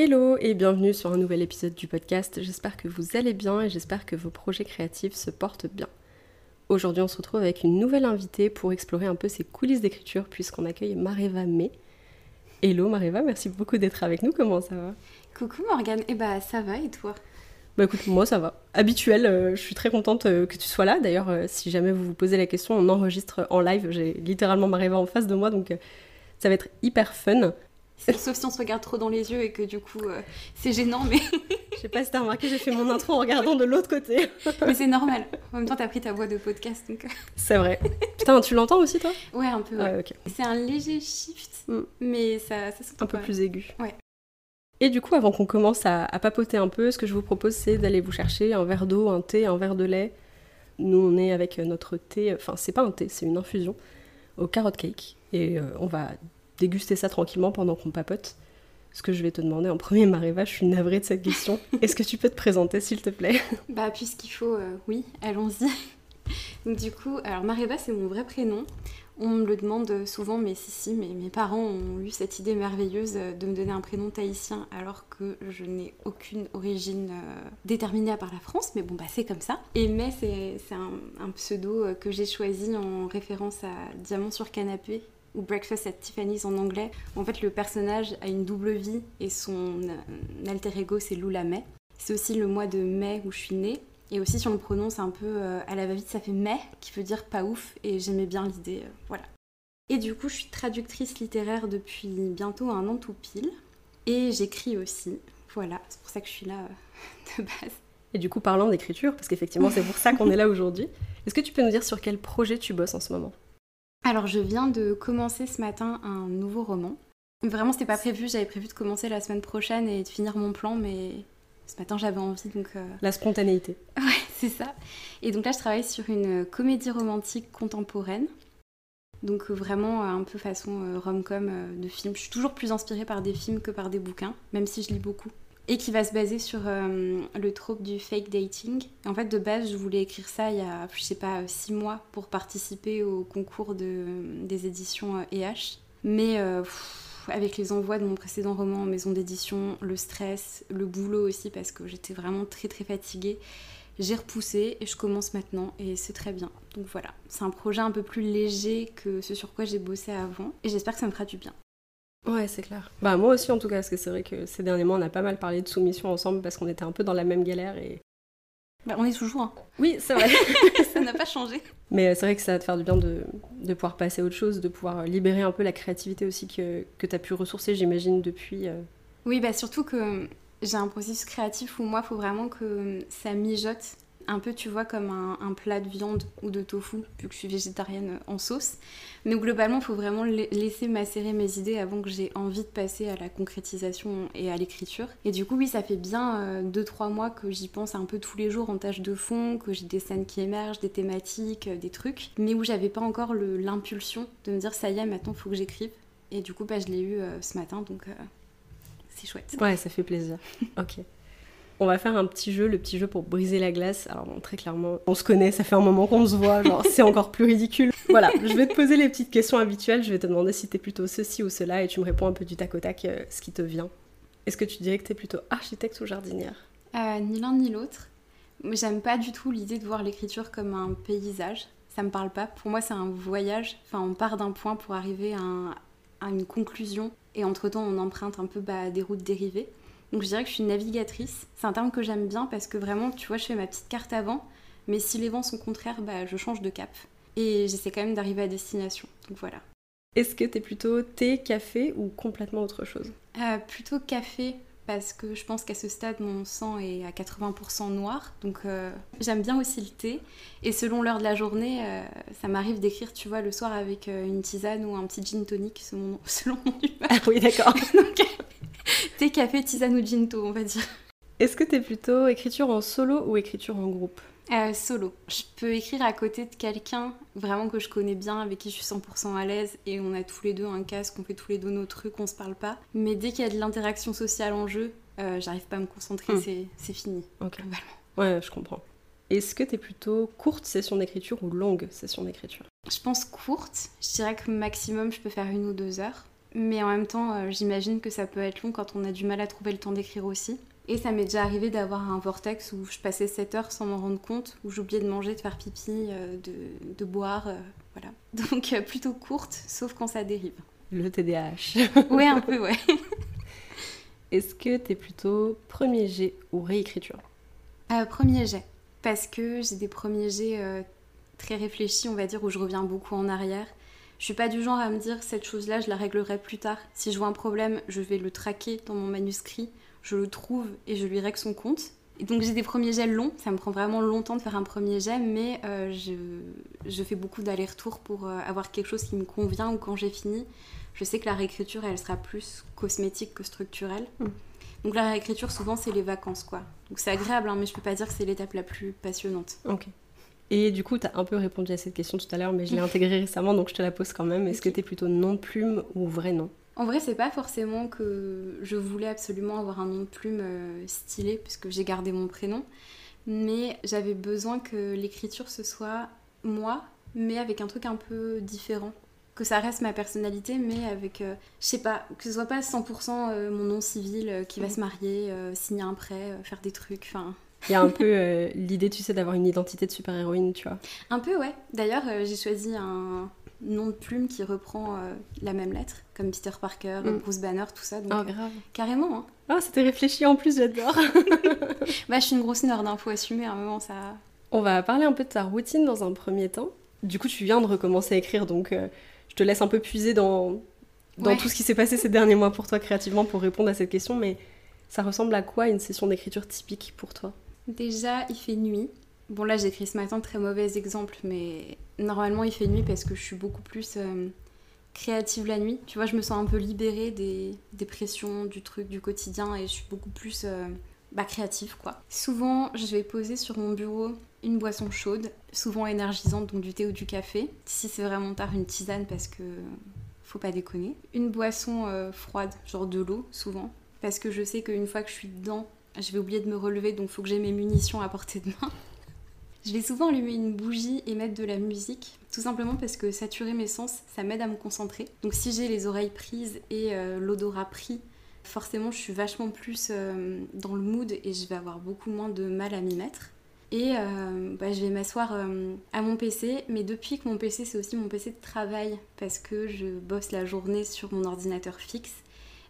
Hello et bienvenue sur un nouvel épisode du podcast. J'espère que vous allez bien et j'espère que vos projets créatifs se portent bien. Aujourd'hui, on se retrouve avec une nouvelle invitée pour explorer un peu ses coulisses d'écriture puisqu'on accueille Mareva May. Hello Mareva, merci beaucoup d'être avec nous. Comment ça va? Coucou Morgane, eh bah ça va et toi? Bah écoute, moi ça va. Habituel, euh, je suis très contente euh, que tu sois là. D'ailleurs, euh, si jamais vous vous posez la question, on enregistre en live. J'ai littéralement Mareva en face de moi, donc ça va être hyper fun. Sauf si on se regarde trop dans les yeux et que du coup euh, c'est gênant, mais. Je sais pas si t'as remarqué, j'ai fait mon intro en regardant de l'autre côté. mais c'est normal. En même temps, t'as pris ta voix de podcast donc. Euh. C'est vrai. Putain, tu l'entends aussi toi? Ouais, un peu. Ouais. C'est un léger shift, mm. mais ça, ça Un peu plus aigu. Ouais. Et du coup, avant qu'on commence à, à, papoter un peu, ce que je vous propose, c'est d'aller vous chercher un verre d'eau, un thé, un verre de lait. Nous, on est avec notre thé, enfin, c'est pas un thé, c'est une infusion au carrot cake. Et euh, on va déguster ça tranquillement pendant qu'on papote. Ce que je vais te demander en premier, Mareva, je suis navrée de cette question. Est-ce que tu peux te présenter, s'il te plaît? Bah, puisqu'il faut, euh, oui, allons-y. Donc, du coup, alors Mareva, c'est mon vrai prénom. On me le demande souvent, mais si, si, mais mes parents ont eu cette idée merveilleuse de me donner un prénom tahitien alors que je n'ai aucune origine euh, déterminée à part la France, mais bon, bah c'est comme ça. Et mais c'est un, un, pseudo euh, que j'ai choisi en référence à Diamant sur canapé ou Breakfast at Tiffany's en anglais. En fait, le personnage a une double vie et son euh, alter ego, c'est Lula May. C'est aussi le mois de mai où je suis née. Et aussi, si on le prononce un peu euh, à la va-vite, ça fait mai, qui veut dire pas ouf. Et j'aimais bien l'idée, euh, voilà. Et du coup, je suis traductrice littéraire depuis bientôt un an tout pile. Et j'écris aussi. Voilà, c'est pour ça que je suis là de base. Et du coup, parlant d'écriture, parce qu'effectivement, c'est pour ça qu'on est là aujourd'hui, est-ce que tu peux nous dire sur quel projet tu bosses en ce moment? Alors je viens de commencer ce matin un nouveau roman. Vraiment c'était pas prévu, j'avais prévu de commencer la semaine prochaine et de finir mon plan, mais ce matin j'avais envie donc... Euh, la spontanéité. Ouais, c'est ça. Et donc là je travaille sur une comédie romantique contemporaine. Donc euh, vraiment un peu façon euh, rom-com de film. Je suis toujours plus inspirée par des films que par des bouquins, même si je lis beaucoup et qui va se baser sur euh, le trope du fake dating. En fait, de base, je voulais écrire ça il y a, je sais pas, six mois pour participer au concours de, des éditions EH. Mais euh, avec les envois de mon précédent roman en maison d'édition, le stress, le boulot aussi, parce que j'étais vraiment très très fatiguée, j'ai repoussé et je commence maintenant et c'est très bien. Donc voilà, c'est un projet un peu plus léger que ce sur quoi j'ai bossé avant et j'espère que ça me fera du bien. Ouais, c'est clair. Bah moi aussi en tout cas, parce que c'est vrai que ces derniers mois on a pas mal parlé de soumission ensemble parce qu'on était un peu dans la même galère et... Bah on est toujours. Hein. Oui, c'est vrai. ça n'a pas changé. Mais c'est vrai que ça va te faire du bien de, de, pouvoir passer à autre chose, de pouvoir libérer un peu la créativité aussi que, que tu as pu ressourcer, j'imagine, depuis... Euh. Oui, bah surtout que j'ai un processus créatif où moi, il faut vraiment que ça mijote un peu, tu vois, comme un, plat de viande ou de tofu, vu que je suis végétarienne en sauce. Mais globalement, il faut vraiment laisser macérer mes idées avant que j'ai envie de passer à la concrétisation et à l'écriture. Et du coup, oui, ça fait bien 2-3 euh, mois que j'y pense un peu tous les jours en tâche de fond, que j'ai des scènes qui émergent, des thématiques, euh, des trucs, mais où j'avais pas encore l'impulsion de me dire ça y est, maintenant faut que j'écrive. Et du coup, bah, je l'ai eu euh, ce matin, donc c'est chouette. Ouais, ça fait plaisir. ok. On va faire un petit jeu, le petit jeu pour briser la glace. Alors très clairement, on se connaît, ça fait un moment qu'on se voit, genre c'est encore plus ridicule. Voilà, je vais te poser les petites questions habituelles, je vais te demander si t'es plutôt ceci ou cela et tu me réponds un peu du tac au tac euh, ce qui te vient. Est-ce que tu dirais que t'es plutôt architecte ou jardinière? Euh, Ni l'un ni l'autre. J'aime pas du tout l'idée de voir l'écriture comme un paysage. Ça me parle pas. Pour moi, c'est un voyage. Enfin, on part d'un point pour arriver à, une conclusion. Et entre-temps, on emprunte un peu bah, des routes dérivées. Donc je dirais que je suis navigatrice. C'est un terme que j'aime bien parce que vraiment, tu vois, je fais ma petite carte avant, mais si les vents sont contraires, bah, je change de cap. Et j'essaie quand même d'arriver à destination. Donc voilà. Est-ce que t'es plutôt thé, café ou complètement autre chose? Euh, Plutôt café parce que je pense qu'à ce stade mon sang est à 80% noir donc euh, j'aime bien aussi le thé et selon l'heure de la journée euh, ça m'arrive d'écrire tu vois le soir avec une tisane ou un petit gin tonic selon mon, selon mon humeur ah oui d'accord thé, café, tisane ou ginto, on va dire. Est-ce que tu es plutôt écriture en solo ou écriture en groupe? Euh, Solo. Je peux écrire à côté de quelqu'un vraiment que je connais bien, avec qui je suis 100% à l'aise, et on a tous les deux un casque, on fait tous les deux nos trucs, on se parle pas. Mais dès qu'il y a de l'interaction sociale en jeu, euh, j'arrive pas à me concentrer, hmm. c'est fini. Ok. Ouais, je comprends. Est-ce que tu es plutôt courte session d'écriture ou longue session d'écriture? Je pense courte. Je dirais que maximum, je peux faire une ou deux heures. Mais en même temps, euh, j'imagine que ça peut être long quand on a du mal à trouver le temps d'écrire aussi. Et ça m'est déjà arrivé d'avoir un vortex où je passais 7 heures sans m'en rendre compte, où j'oubliais de manger, de faire pipi, euh, de, boire, euh, voilà. Donc plutôt courte, sauf quand ça dérive. Le TDAH. ouais, un peu, ouais. Est-ce que tu es plutôt premier jet ou réécriture? Premier jet, parce que j'ai des premiers jets très réfléchis, on va dire, où je reviens beaucoup en arrière je suis pas du genre à me dire cette chose-là, je la réglerai plus tard. Si je vois un problème, je vais le traquer dans mon manuscrit, je le trouve et je lui règle son compte. Et donc j'ai des premiers jets longs, ça me prend vraiment longtemps de faire un premier jet, mais euh, je, fais beaucoup d'allers-retours pour euh, avoir quelque chose qui me convient ou quand j'ai fini. Je sais que la réécriture, elle sera plus cosmétique que structurelle. Mm. Donc la réécriture, souvent, c'est les vacances, quoi. Donc c'est agréable, hein, mais je peux pas dire que c'est l'étape la plus passionnante. Ok. Et du coup, tu as un peu répondu à cette question tout à l'heure, mais je l'ai intégrée récemment, donc je te la pose quand même. Est-ce que tu es plutôt nom de plume ou vrai nom En vrai, c'est pas forcément que je voulais absolument avoir un nom de plume euh, stylé, puisque j'ai gardé mon prénom. Mais j'avais besoin que l'écriture, ce soit moi, mais avec un truc un peu différent. Que ça reste ma personnalité, mais avec, euh, je sais pas, que ce soit pas 100% euh, mon nom civil qui va se marier, signer un prêt, faire des trucs, enfin il y a un peu euh, l'idée, tu sais, d'avoir une identité de super-héroïne, tu vois. Un peu, ouais. D'ailleurs, euh, j'ai choisi un nom de plume qui reprend euh, la même lettre, comme Peter Parker, mm. Bruce Banner, tout ça. Donc, oh, grave. carrément. Hein. Oh, c'était réfléchi en plus, j'adore. bah, je suis une grosse nerd, il hein, faut assumer à un moment ça. On va parler un peu de ta routine dans un premier temps. Du coup, tu viens de recommencer à écrire, donc je te laisse un peu puiser dans, dans tout ce qui s'est passé ces derniers mois pour toi créativement pour répondre à cette question, mais ça ressemble à quoi une session d'écriture typique pour toi? Déjà, il fait nuit. Bon, là, j'écris ce matin, très mauvais exemple, mais normalement, il fait nuit parce que je suis beaucoup plus euh, créative la nuit. Tu vois, je me sens un peu libérée des, pressions, du truc, du quotidien, et je suis beaucoup plus euh, bah, créative, quoi. Souvent, je vais poser sur mon bureau une boisson chaude, souvent énergisante, donc du thé ou du café. Si c'est vraiment tard, une tisane parce que faut pas déconner. Une boisson euh, froide, genre de l'eau, souvent, parce que je sais qu'une fois que je suis dedans, je vais oublier de me relever, donc faut que j'ai mes munitions à portée de main. Je vais souvent allumer une bougie et mettre de la musique, tout simplement parce que saturer mes sens, ça m'aide à me concentrer. Donc si j'ai les oreilles prises et euh, l'odorat pris, forcément je suis vachement plus euh, dans le mood et je vais avoir beaucoup moins de mal à m'y mettre. Et euh, bah, je vais m'asseoir à mon PC, mais depuis que mon PC c'est aussi mon PC de travail, parce que je bosse la journée sur mon ordinateur fixe,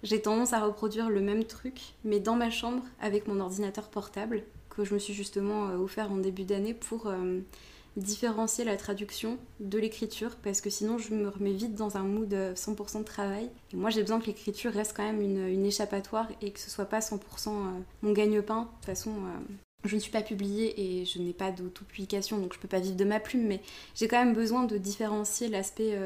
j'ai tendance à reproduire le même truc, mais dans ma chambre avec mon ordinateur portable, que je me suis justement euh, offert en début d'année pour euh, différencier la traduction de l'écriture, parce que sinon je me remets vite dans un mood 100% euh, de travail. Moi j'ai besoin que l'écriture reste quand même une, échappatoire et que ce soit pas 100% mon gagne-pain. De toute façon, je ne suis pas publiée et je n'ai pas d'auto-publication, donc je peux pas vivre de ma plume, mais j'ai quand même besoin de différencier l'aspect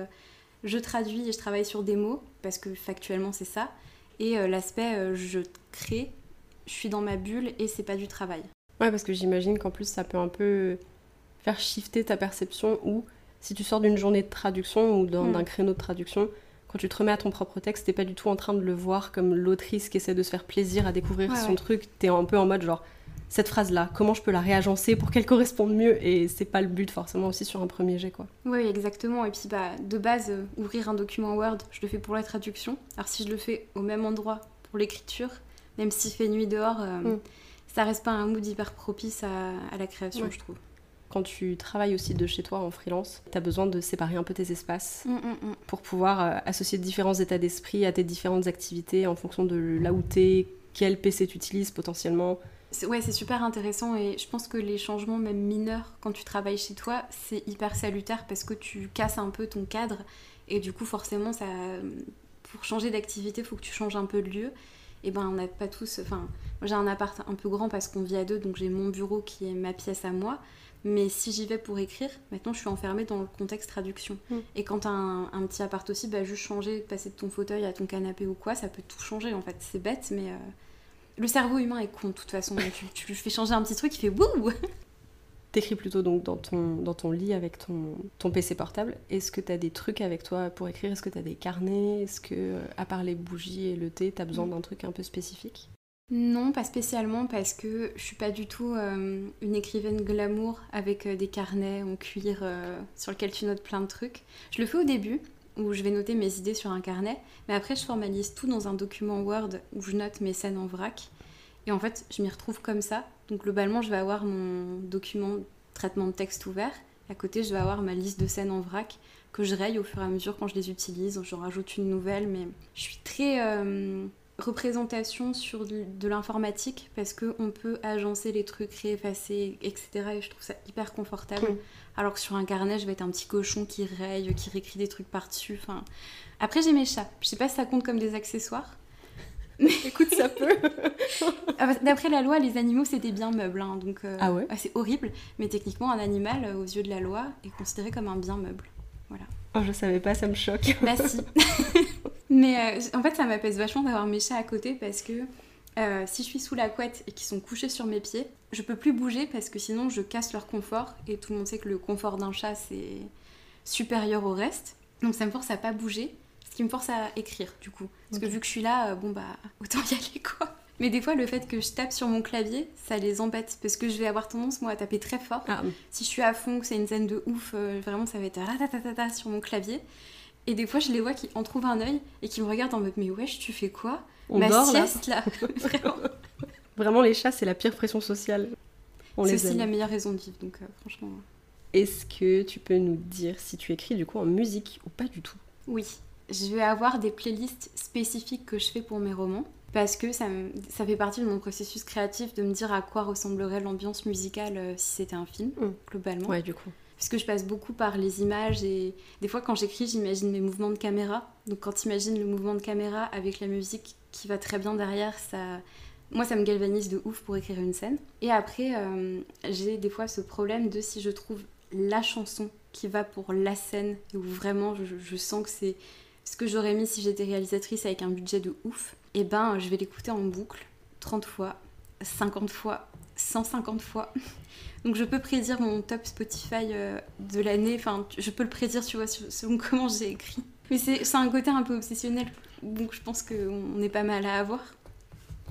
je traduis et je travaille sur des mots, parce que factuellement c'est ça, et euh, l'aspect euh, je crée, je suis dans ma bulle et c'est pas du travail. Ouais, parce que j'imagine qu'en plus ça peut un peu faire shifter ta perception ou si tu sors d'une journée de traduction ou d'un mm. créneau de traduction, quand tu te remets à ton propre texte, t'es pas du tout en train de le voir comme l'autrice qui essaie de se faire plaisir à découvrir son truc. T'es un peu en mode genre cette phrase-là, comment je peux la réagencer pour qu'elle corresponde mieux et c'est pas le but forcément aussi sur un premier jet quoi. Oui exactement et puis bah de base euh, ouvrir un document Word je le fais pour la traduction alors si je le fais au même endroit pour l'écriture même s'il fait nuit dehors euh, mm. ça reste pas un mood hyper propice à, la création je trouve. Quand tu travailles aussi de chez toi en freelance, tu as besoin de séparer un peu tes espaces mm, mm, pour pouvoir euh, associer différents états d'esprit à tes différentes activités en fonction de là où t'es, quel PC tu utilises potentiellement, Ouais, c'est super intéressant et je pense que les changements, même mineurs, quand tu travailles chez toi, c'est hyper salutaire parce que tu casses un peu ton cadre et du coup, forcément, ça, pour changer d'activité, il faut que tu changes un peu de lieu. Et ben, on n'a pas tous. Enfin, j'ai un appart un peu grand parce qu'on vit à deux, donc j'ai mon bureau qui est ma pièce à moi. Mais si j'y vais pour écrire, maintenant je suis enfermée dans le contexte traduction. Mm. Et quand t'as un, un, petit appart aussi, bah, juste changer, passer de ton fauteuil à ton canapé ou quoi, ça peut tout changer en fait. C'est bête, mais. Euh, Le cerveau humain est con de toute façon. tu, tu lui fais changer un petit truc, il fait bouh T'écris plutôt donc dans ton, dans ton lit avec ton, ton PC portable. Est-ce que t'as des trucs avec toi pour écrire? Est-ce que t'as des carnets? Est-ce que, euh, à part les bougies et le thé, t'as besoin d'un truc un peu spécifique? Non, pas spécialement parce que je suis pas du tout euh, une écrivaine glamour avec euh, des carnets en cuir euh, sur lesquels tu notes plein de trucs. Je le fais au début où je vais noter mes idées sur un carnet, mais après je formalise tout dans un document Word où je note mes scènes en vrac. Et en fait, je m'y retrouve comme ça. Donc globalement, je vais avoir mon document traitement de texte ouvert. À côté, je vais avoir ma liste de scènes en vrac que je raye au fur et à mesure quand je les utilise. J'en rajoute une nouvelle, mais je suis très euh, représentation sur de, l'informatique parce qu'on peut agencer les trucs, réeffacer, etc. Et je trouve ça hyper confortable. Alors que sur un carnet, je vais être un petit cochon qui raye, qui réécrit des trucs par-dessus. Enfin... Après, j'ai mes chats. Je sais pas si ça compte comme des accessoires. Écoute, ça peut. Ah D'après la loi, les animaux c'était bien meuble, hein, donc euh, Ah ouais c'est horrible. Mais techniquement, un animal, euh, aux yeux de la loi, est considéré comme un bien meuble. Voilà. oh, je savais pas, ça me choque. Bah si. Mais euh, en fait, ça m'apaise vachement d'avoir mes chats à côté parce que euh, si je suis sous la couette et qu'ils sont couchés sur mes pieds, je peux plus bouger parce que sinon je casse leur confort. Et tout le monde sait que le confort d'un chat c'est supérieur au reste. Donc ça me force à pas bouger, ce qui me force à écrire du coup. Parce que vu que je suis là, euh, bon bah autant y aller quoi. Mais des fois, le fait que je tape sur mon clavier, ça les embête parce que je vais avoir tendance moi à taper très fort. Ah, Si je suis à fond, que c'est une scène de ouf, euh, vraiment ça va être ratatatata sur mon clavier. Et des fois, je les vois qui en trouvent un œil et qui me regardent en mode Mais wesh, tu fais quoi on Ma dort sieste là, Vraiment. Vraiment, les chats, c'est la pire pression sociale. C'est aussi aime. la meilleure raison de vivre, donc euh, franchement. Est-ce que tu peux nous dire si tu écris du coup en musique ou pas du tout? Oui, je vais avoir des playlists spécifiques que je fais pour mes romans. Parce que ça, me- ça fait partie de mon processus créatif de me dire à quoi ressemblerait l'ambiance musicale euh, si c'était un film, Mm. globalement. Ouais, du coup. Puisque je passe beaucoup par les images et des fois quand j'écris, j'imagine mes mouvements de caméra. Donc quand tu imagines le mouvement de caméra avec la musique qui va très bien derrière, ça... moi ça me galvanise de ouf pour écrire une scène. Et après, euh, j'ai des fois ce problème de si je trouve la chanson qui va pour la scène, où vraiment je, je sens que c'est ce que j'aurais mis si j'étais réalisatrice avec un budget de ouf, et ben je vais l'écouter en boucle 30 fois, 50 fois, 150 fois. Donc je peux prédire mon top Spotify euh, de l'année, enfin je peux le prédire tu vois selon comment j'ai écrit. Mais c'est un côté un peu obsessionnel, donc je pense qu'on est pas mal à avoir.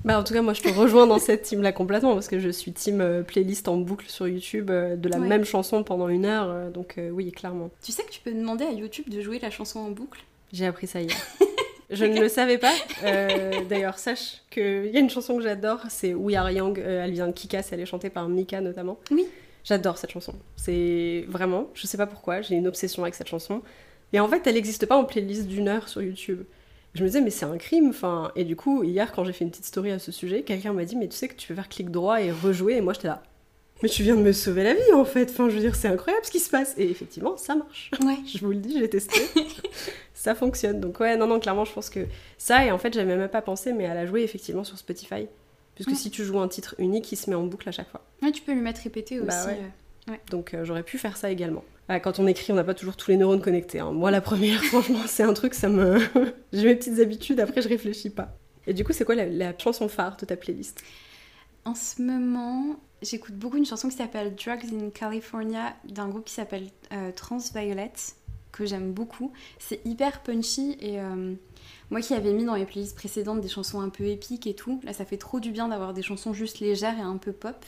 Bah, en tout cas, moi, je te rejoins dans cette team-là complètement parce que je suis team euh, playlist en boucle sur YouTube euh, de la Ouais. même chanson pendant une heure. euh, donc, oui, clairement. Tu sais que tu peux demander à YouTube de jouer la chanson en boucle? J'ai appris ça hier. Je ne le savais pas. Euh, D'ailleurs, sache qu'il y a une chanson que j'adore, c'est We Are Young. euh, elle vient de Kikas, elle est chantée par Mika notamment. Oui. J'adore cette chanson. C'est vraiment, je sais pas pourquoi, j'ai une obsession avec cette chanson. Et en fait, elle n'existe pas en playlist d'une heure sur YouTube. Je me disais, mais c'est un crime. Enfin, et du coup, hier, quand j'ai fait une petite story à ce sujet, quelqu'un m'a dit, mais tu sais que tu peux faire clic droit et rejouer. Et moi, j'étais là. Mais tu viens de me sauver la vie, en fait. Enfin, je veux dire, c'est incroyable ce qui se passe. Et effectivement, ça marche. Ouais. Je vous le dis, j'ai testé. ça fonctionne. Donc ouais, non, non, clairement, je pense que ça, et en fait, j'avais même pas pensé, mais à la jouer effectivement sur Spotify. Puisque Mm. si tu joues un titre unique, il se met en boucle à chaque fois. Ouais, tu peux lui mettre aussi. Bah ouais. euh. Donc euh, j'aurais pu faire ça également. Ah, quand on écrit, on n'a pas toujours tous les neurones connectés. hein. Moi, la première, franchement, c'est un truc, ça me... j'ai mes petites habitudes, après, je réfléchis pas. Et du coup, c'est quoi la, la chanson phare de ta playlist? En ce moment, j'écoute beaucoup une chanson qui s'appelle Drugs in California d'un groupe qui s'appelle euh, Transviolet, que j'aime beaucoup. C'est hyper punchy et euh, moi qui avais mis dans mes playlists précédentes des chansons un peu épiques et tout, là ça fait trop du bien d'avoir des chansons juste légères et un peu pop.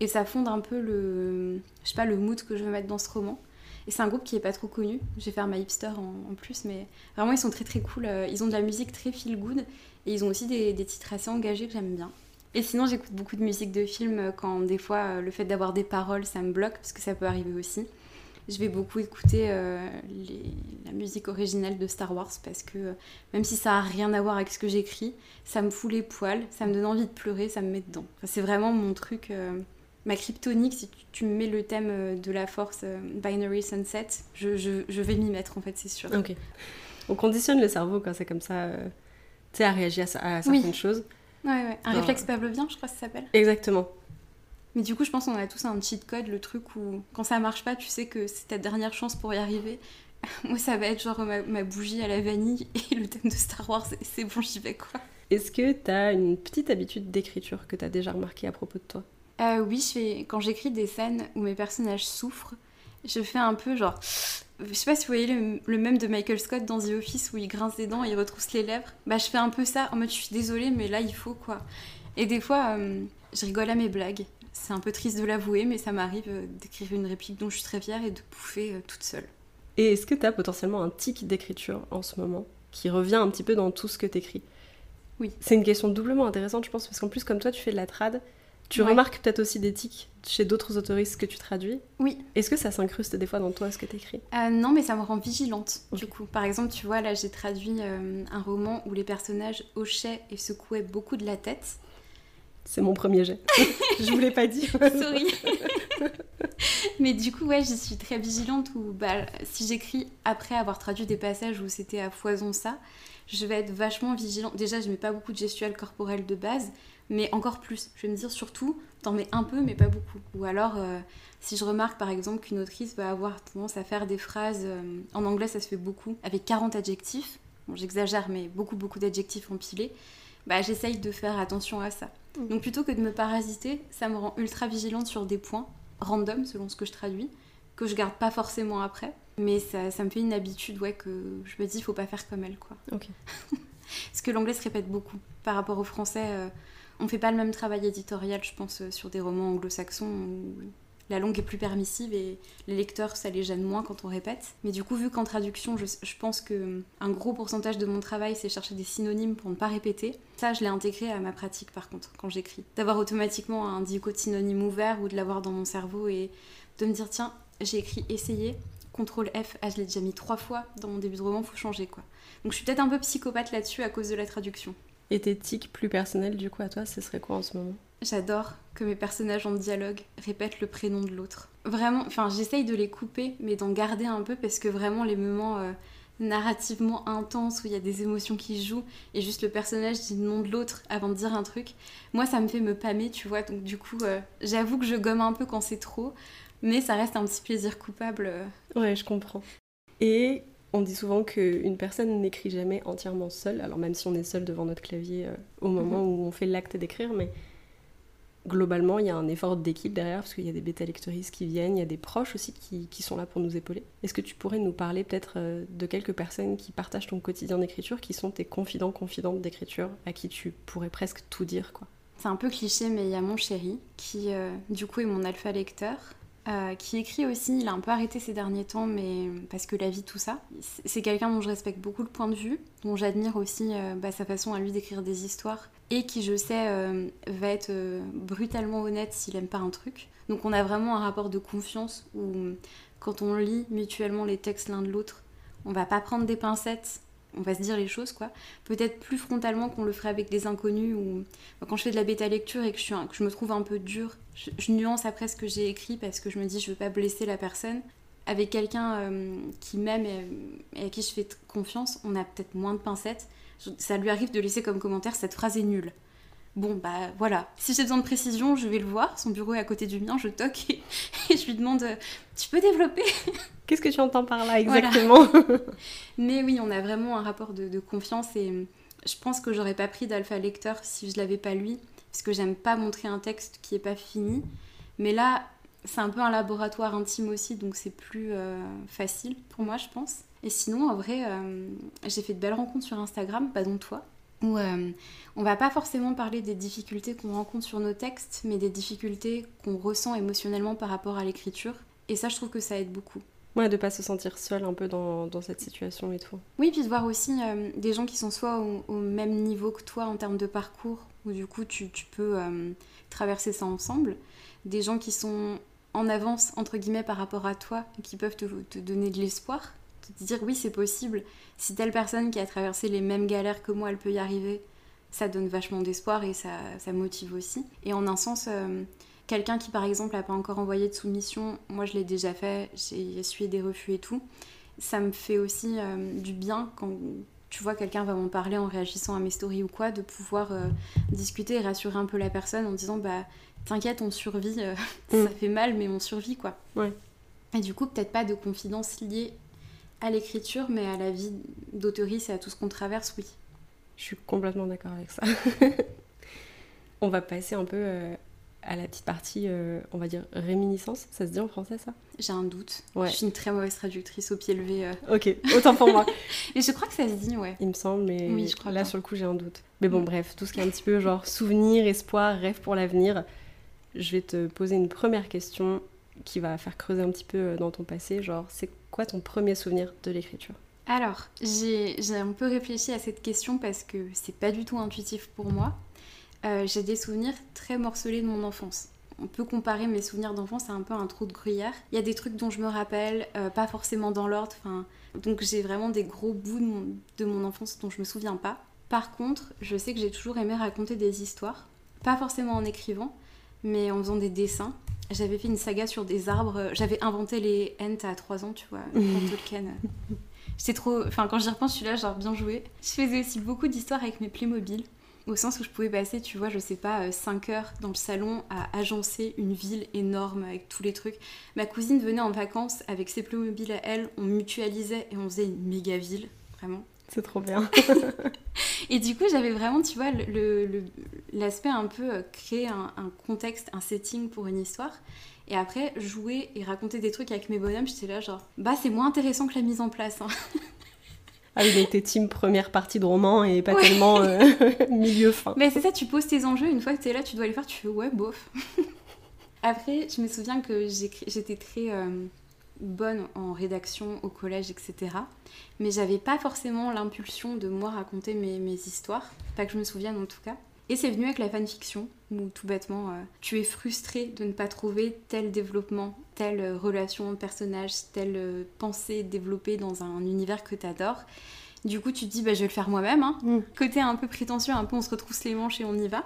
Et ça fonde un peu le, je sais pas, le mood que je veux mettre dans ce roman. Et c'est un groupe qui est pas trop connu. Je vais faire ma hipster en, plus, mais vraiment ils sont très très cool. Euh, Ils ont de la musique très feel good et ils ont aussi des titres assez engagés que j'aime bien. Et sinon, j'écoute beaucoup de musique de film euh, quand des fois euh, le fait d'avoir des paroles ça me bloque, parce que ça peut arriver aussi. Je vais beaucoup écouter euh, les- la musique originale de Star Wars parce que même si ça a rien à voir avec ce que j'écris, ça me fout les poils, ça me donne envie de pleurer, ça me met dedans. Enfin, c'est vraiment mon truc, euh, ma kryptonique. Si tu, tu me mets le thème de la force euh, Binary Sunset, je, je- je vais m'y mettre en fait, c'est sûr. Ok. On conditionne le cerveau quand c'est comme ça, tu sais, à réagir à, à certaines Oui. choses. Ouais, ouais. Un Genre- réflexe pavlovien, je crois que ça s'appelle. Exactement. Mais du coup, je pense qu'on a tous un cheat code, le truc où quand ça marche pas, tu sais que c'est ta dernière chance pour y arriver. Moi, ça va être genre ma, ma bougie à la vanille et le thème de Star Wars, c'est- bon, j'y vais quoi. Est-ce que tu as une petite habitude d'écriture que tu as déjà remarqué à propos de toi? Euh, Oui, je fais... quand j'écris des scènes où mes personnages souffrent, je fais un peu genre. Je sais pas si vous voyez le, même de Michael Scott dans The Office où il grince des dents et il retrousse les lèvres. Bah, je fais un peu ça en mode je suis désolée, mais là il faut quoi. Et des fois, euh, je rigole à mes blagues. C'est un peu triste de l'avouer, mais ça m'arrive euh, d'écrire une réplique dont je suis très fière et de pouffer toute seule. Et est-ce que tu as potentiellement un tic d'écriture en ce moment qui revient un petit peu dans tout ce que tu écris Oui. C'est une question doublement intéressante, je pense, parce qu'en plus, comme toi, tu fais de la trad, tu remarques peut-être aussi des tics chez d'autres autoristes que tu traduis Oui. Est-ce que ça s'incruste des fois dans toi, ce que tu écris euh, Non, mais ça me rend vigilante, du coup. Par exemple, tu vois, là, j'ai traduit euh, un roman où les personnages hochaient et secouaient beaucoup de la tête. C'est mon premier jet. je vous l'ai pas dit. Sorry. Mais du coup, ouais, j'y suis très vigilante où bah, si j'écris après avoir traduit des passages où c'était à foison ça, je vais être vachement vigilante. Déjà, je mets pas beaucoup de gestuelle corporelle de base, mais encore plus. Je vais me dire surtout, t'en mets un peu, mais pas beaucoup. Ou alors, euh, si je remarque par exemple qu'une autrice va avoir tendance à faire des phrases, euh, en anglais ça se fait beaucoup, avec 40 adjectifs, bon, j'exagère, mais beaucoup, beaucoup d'adjectifs empilés, bah, j'essaye de faire attention à ça. Mm. Donc plutôt que de me parasiter, ça me rend ultra vigilante sur des points random selon ce que je traduis, que je garde pas forcément après. Mais ça, ça me fait une habitude, ouais, que je me dis, il faut pas faire comme elle, quoi. Ok. Parce que l'anglais se répète beaucoup par rapport au français. Euh, on fait pas le même travail éditorial, je pense, euh, sur des romans anglo-saxons où la langue est plus permissive et les lecteurs, ça les gêne moins quand on répète. Mais du coup, vu qu'en traduction, je, pense que un gros pourcentage de mon travail, c'est chercher des synonymes pour ne pas répéter. Ça, je l'ai intégré à ma pratique, par contre, quand j'écris. D'avoir automatiquement un dico synonyme ouvert ou de l'avoir dans mon cerveau et de me dire, tiens, j'ai écrit essayer, contrôle F, ah, je l'ai déjà mis trois fois dans mon début de roman, faut changer, quoi. Donc je suis peut-être un peu psychopathe là-dessus à cause de la traduction. Et tes tics plus personnels, du coup, à toi, ce serait quoi en ce moment? J'adore que mes personnages en dialogue répètent le prénom de l'autre. Vraiment, enfin, j'essaye de les couper, mais d'en garder un peu parce que vraiment, les moments euh, narrativement intenses où il y a des émotions qui jouent et juste le personnage dit le nom de l'autre avant de dire un truc, moi, ça me fait me pâmer, tu vois. Donc, du coup, euh, j'avoue que je gomme un peu quand c'est trop, mais ça reste un petit plaisir coupable. Euh. Ouais, je comprends. Et on dit souvent qu'une personne n'écrit jamais entièrement seule, alors même si on est seul devant notre clavier au moment mhm. où on fait l'acte d'écrire, mais globalement, il y a un effort d'équipe derrière, parce qu'il y a des bêta-lectoristes qui viennent, il y a des proches aussi qui, sont là pour nous épauler. Est-ce que tu pourrais nous parler peut-être euh, de quelques personnes qui partagent ton quotidien d'écriture, qui sont tes confidents, confidentes d'écriture, à qui tu pourrais presque tout dire quoi? C'est un peu cliché, mais il y a mon chéri, qui euh, du coup est mon alpha lecteur, euh, qui écrit aussi, il a un peu arrêté ces derniers temps, mais parce que la vie, tout ça. C'est quelqu'un dont je respecte beaucoup le point de vue, dont j'admire aussi bah, sa façon à lui d'écrire des histoires et qui, je sais, euh, va être euh, brutalement honnête s'il aime pas un truc. Donc on a vraiment un rapport de confiance où quand on lit mutuellement les textes l'un de l'autre, on va pas prendre des pincettes, on va se dire les choses quoi. Peut-être plus frontalement qu'on le ferait avec des inconnus ou quand je fais de la bêta lecture et que je, que je me trouve un peu dure, je, nuance après ce que j'ai écrit parce que je me dis je veux pas blesser la personne. Avec quelqu'un euh, qui m'aime et, à qui je fais confiance, on a peut-être moins de pincettes ça lui arrive de laisser comme commentaire cette phrase est nulle. Bon, bah voilà. Si j'ai besoin de précision, je vais le voir. Son bureau est à côté du mien, je toque et, je lui demande euh, Tu peux développer? Qu'est-ce que tu entends par là exactement? Mais oui, on a vraiment un rapport de, confiance et euh, je pense que j'aurais pas pris d'alpha lecteur si je l'avais pas lui, parce que j'aime pas montrer un texte qui est pas fini. Mais là, c'est un peu un laboratoire intime aussi, donc c'est plus euh, facile pour moi, je pense. Et sinon, en vrai, euh, j'ai fait de belles rencontres sur Instagram, pas dont toi, où euh, on va pas forcément parler des difficultés qu'on rencontre sur nos textes, mais des difficultés qu'on ressent émotionnellement par rapport à l'écriture. Et ça, je trouve que ça aide beaucoup. Ouais, de pas se sentir seul un peu dans, dans, cette situation et tout. Oui, puis de voir aussi euh, des gens qui sont soit au, même niveau que toi en termes de parcours, où du coup tu, peux traverser ça ensemble. Des gens qui sont en avance, entre guillemets, par rapport à toi, qui peuvent te, te donner de l'espoir te dire oui c'est possible, si telle personne qui a traversé les mêmes galères que moi elle peut y arriver, ça donne vachement d'espoir et ça, ça, motive aussi. Et en un sens, euh, quelqu'un qui par exemple n'a pas encore envoyé de soumission, moi je l'ai déjà fait, j'ai essuyé des refus et tout, ça me fait aussi euh, du bien quand tu vois quelqu'un va m'en parler en réagissant à mes stories ou quoi, de pouvoir euh, discuter et rassurer un peu la personne en disant bah t'inquiète on survit, ça mm. fait mal mais on survit quoi. Ouais. Et du coup peut-être pas de confidence liée à l'écriture, mais à la vie d'auteuriste et à tout ce qu'on traverse, oui. Je suis complètement d'accord avec ça. on va passer un peu euh, à la petite partie, euh, on va dire réminiscence. Ça se dit en français ça? J'ai un doute. Ouais. Je suis une très mauvaise traductrice au pied levé. euh. Ok, autant pour moi. Et je crois que ça se dit, ouais. Il me semble, mais Oui, je crois là pas. sur le coup j'ai un doute. Mais bon, Mm. bref, tout ce qui est un petit peu genre souvenir, espoir, rêve pour l'avenir. Je vais te poser une première question qui va faire creuser un petit peu euh, dans ton passé. Genre, c'est quoi ton premier souvenir de l'écriture? Alors, j'ai j'ai un peu réfléchi à cette question parce que c'est pas du tout intuitif pour moi. Euh, j'ai des souvenirs très morcelés de mon enfance. On peut comparer mes souvenirs d'enfance à un peu un trou de gruyère. Il y a des trucs dont je me rappelle, euh, pas forcément dans l'ordre. Enfin, donc j'ai vraiment des gros bouts de mon, de mon enfance dont je me souviens pas. Par contre, je sais que j'ai toujours aimé raconter des histoires, pas forcément en écrivant, mais en faisant des dessins. J'avais fait une saga sur des arbres. J'avais inventé les Ents à 3 ans, tu vois, quand Tolkien. euh, J'étais trop. Enfin, quand j'y repense, je suis là, genre bien joué. Je faisais aussi beaucoup d'histoires avec mes Playmobil. Au sens où je pouvais passer, tu vois, je sais pas, 5 heures dans le salon à agencer une ville énorme avec tous les trucs. Ma cousine venait en vacances avec ses Playmobil à elle, on mutualisait et on faisait une méga ville, vraiment. C'est trop bien. Et du coup, j'avais vraiment, tu vois, le- le- le- l'aspect un peu euh, créer un, un contexte, un setting pour une histoire. Et après, jouer et raconter des trucs avec mes bonhommes, j'étais là genre, bah c'est moins intéressant que la mise en place. hein. Ah oui, mais t'es team première partie de roman et pas Ouais. tellement euh, milieu fin. Mais c'est ça, tu poses tes enjeux, une fois que t'es là, tu dois les faire, tu fais ouais, bof. Après, je me souviens que j'étais très euh, bonne en rédaction au collège, etc. Mais j'avais pas forcément l'impulsion de moi raconter mes, mes histoires, pas que je me souvienne en tout cas. Et c'est venu avec la fanfiction, où tout bêtement, euh, tu es frustré de ne pas trouver tel développement, telle euh, relation de personnage, telle euh, pensée développée dans un univers que t'adores. Du coup, tu te dis, bah, je vais le faire moi-même. hein. Mm. Côté un peu prétentieux, un peu on se retrousse les manches et on y va.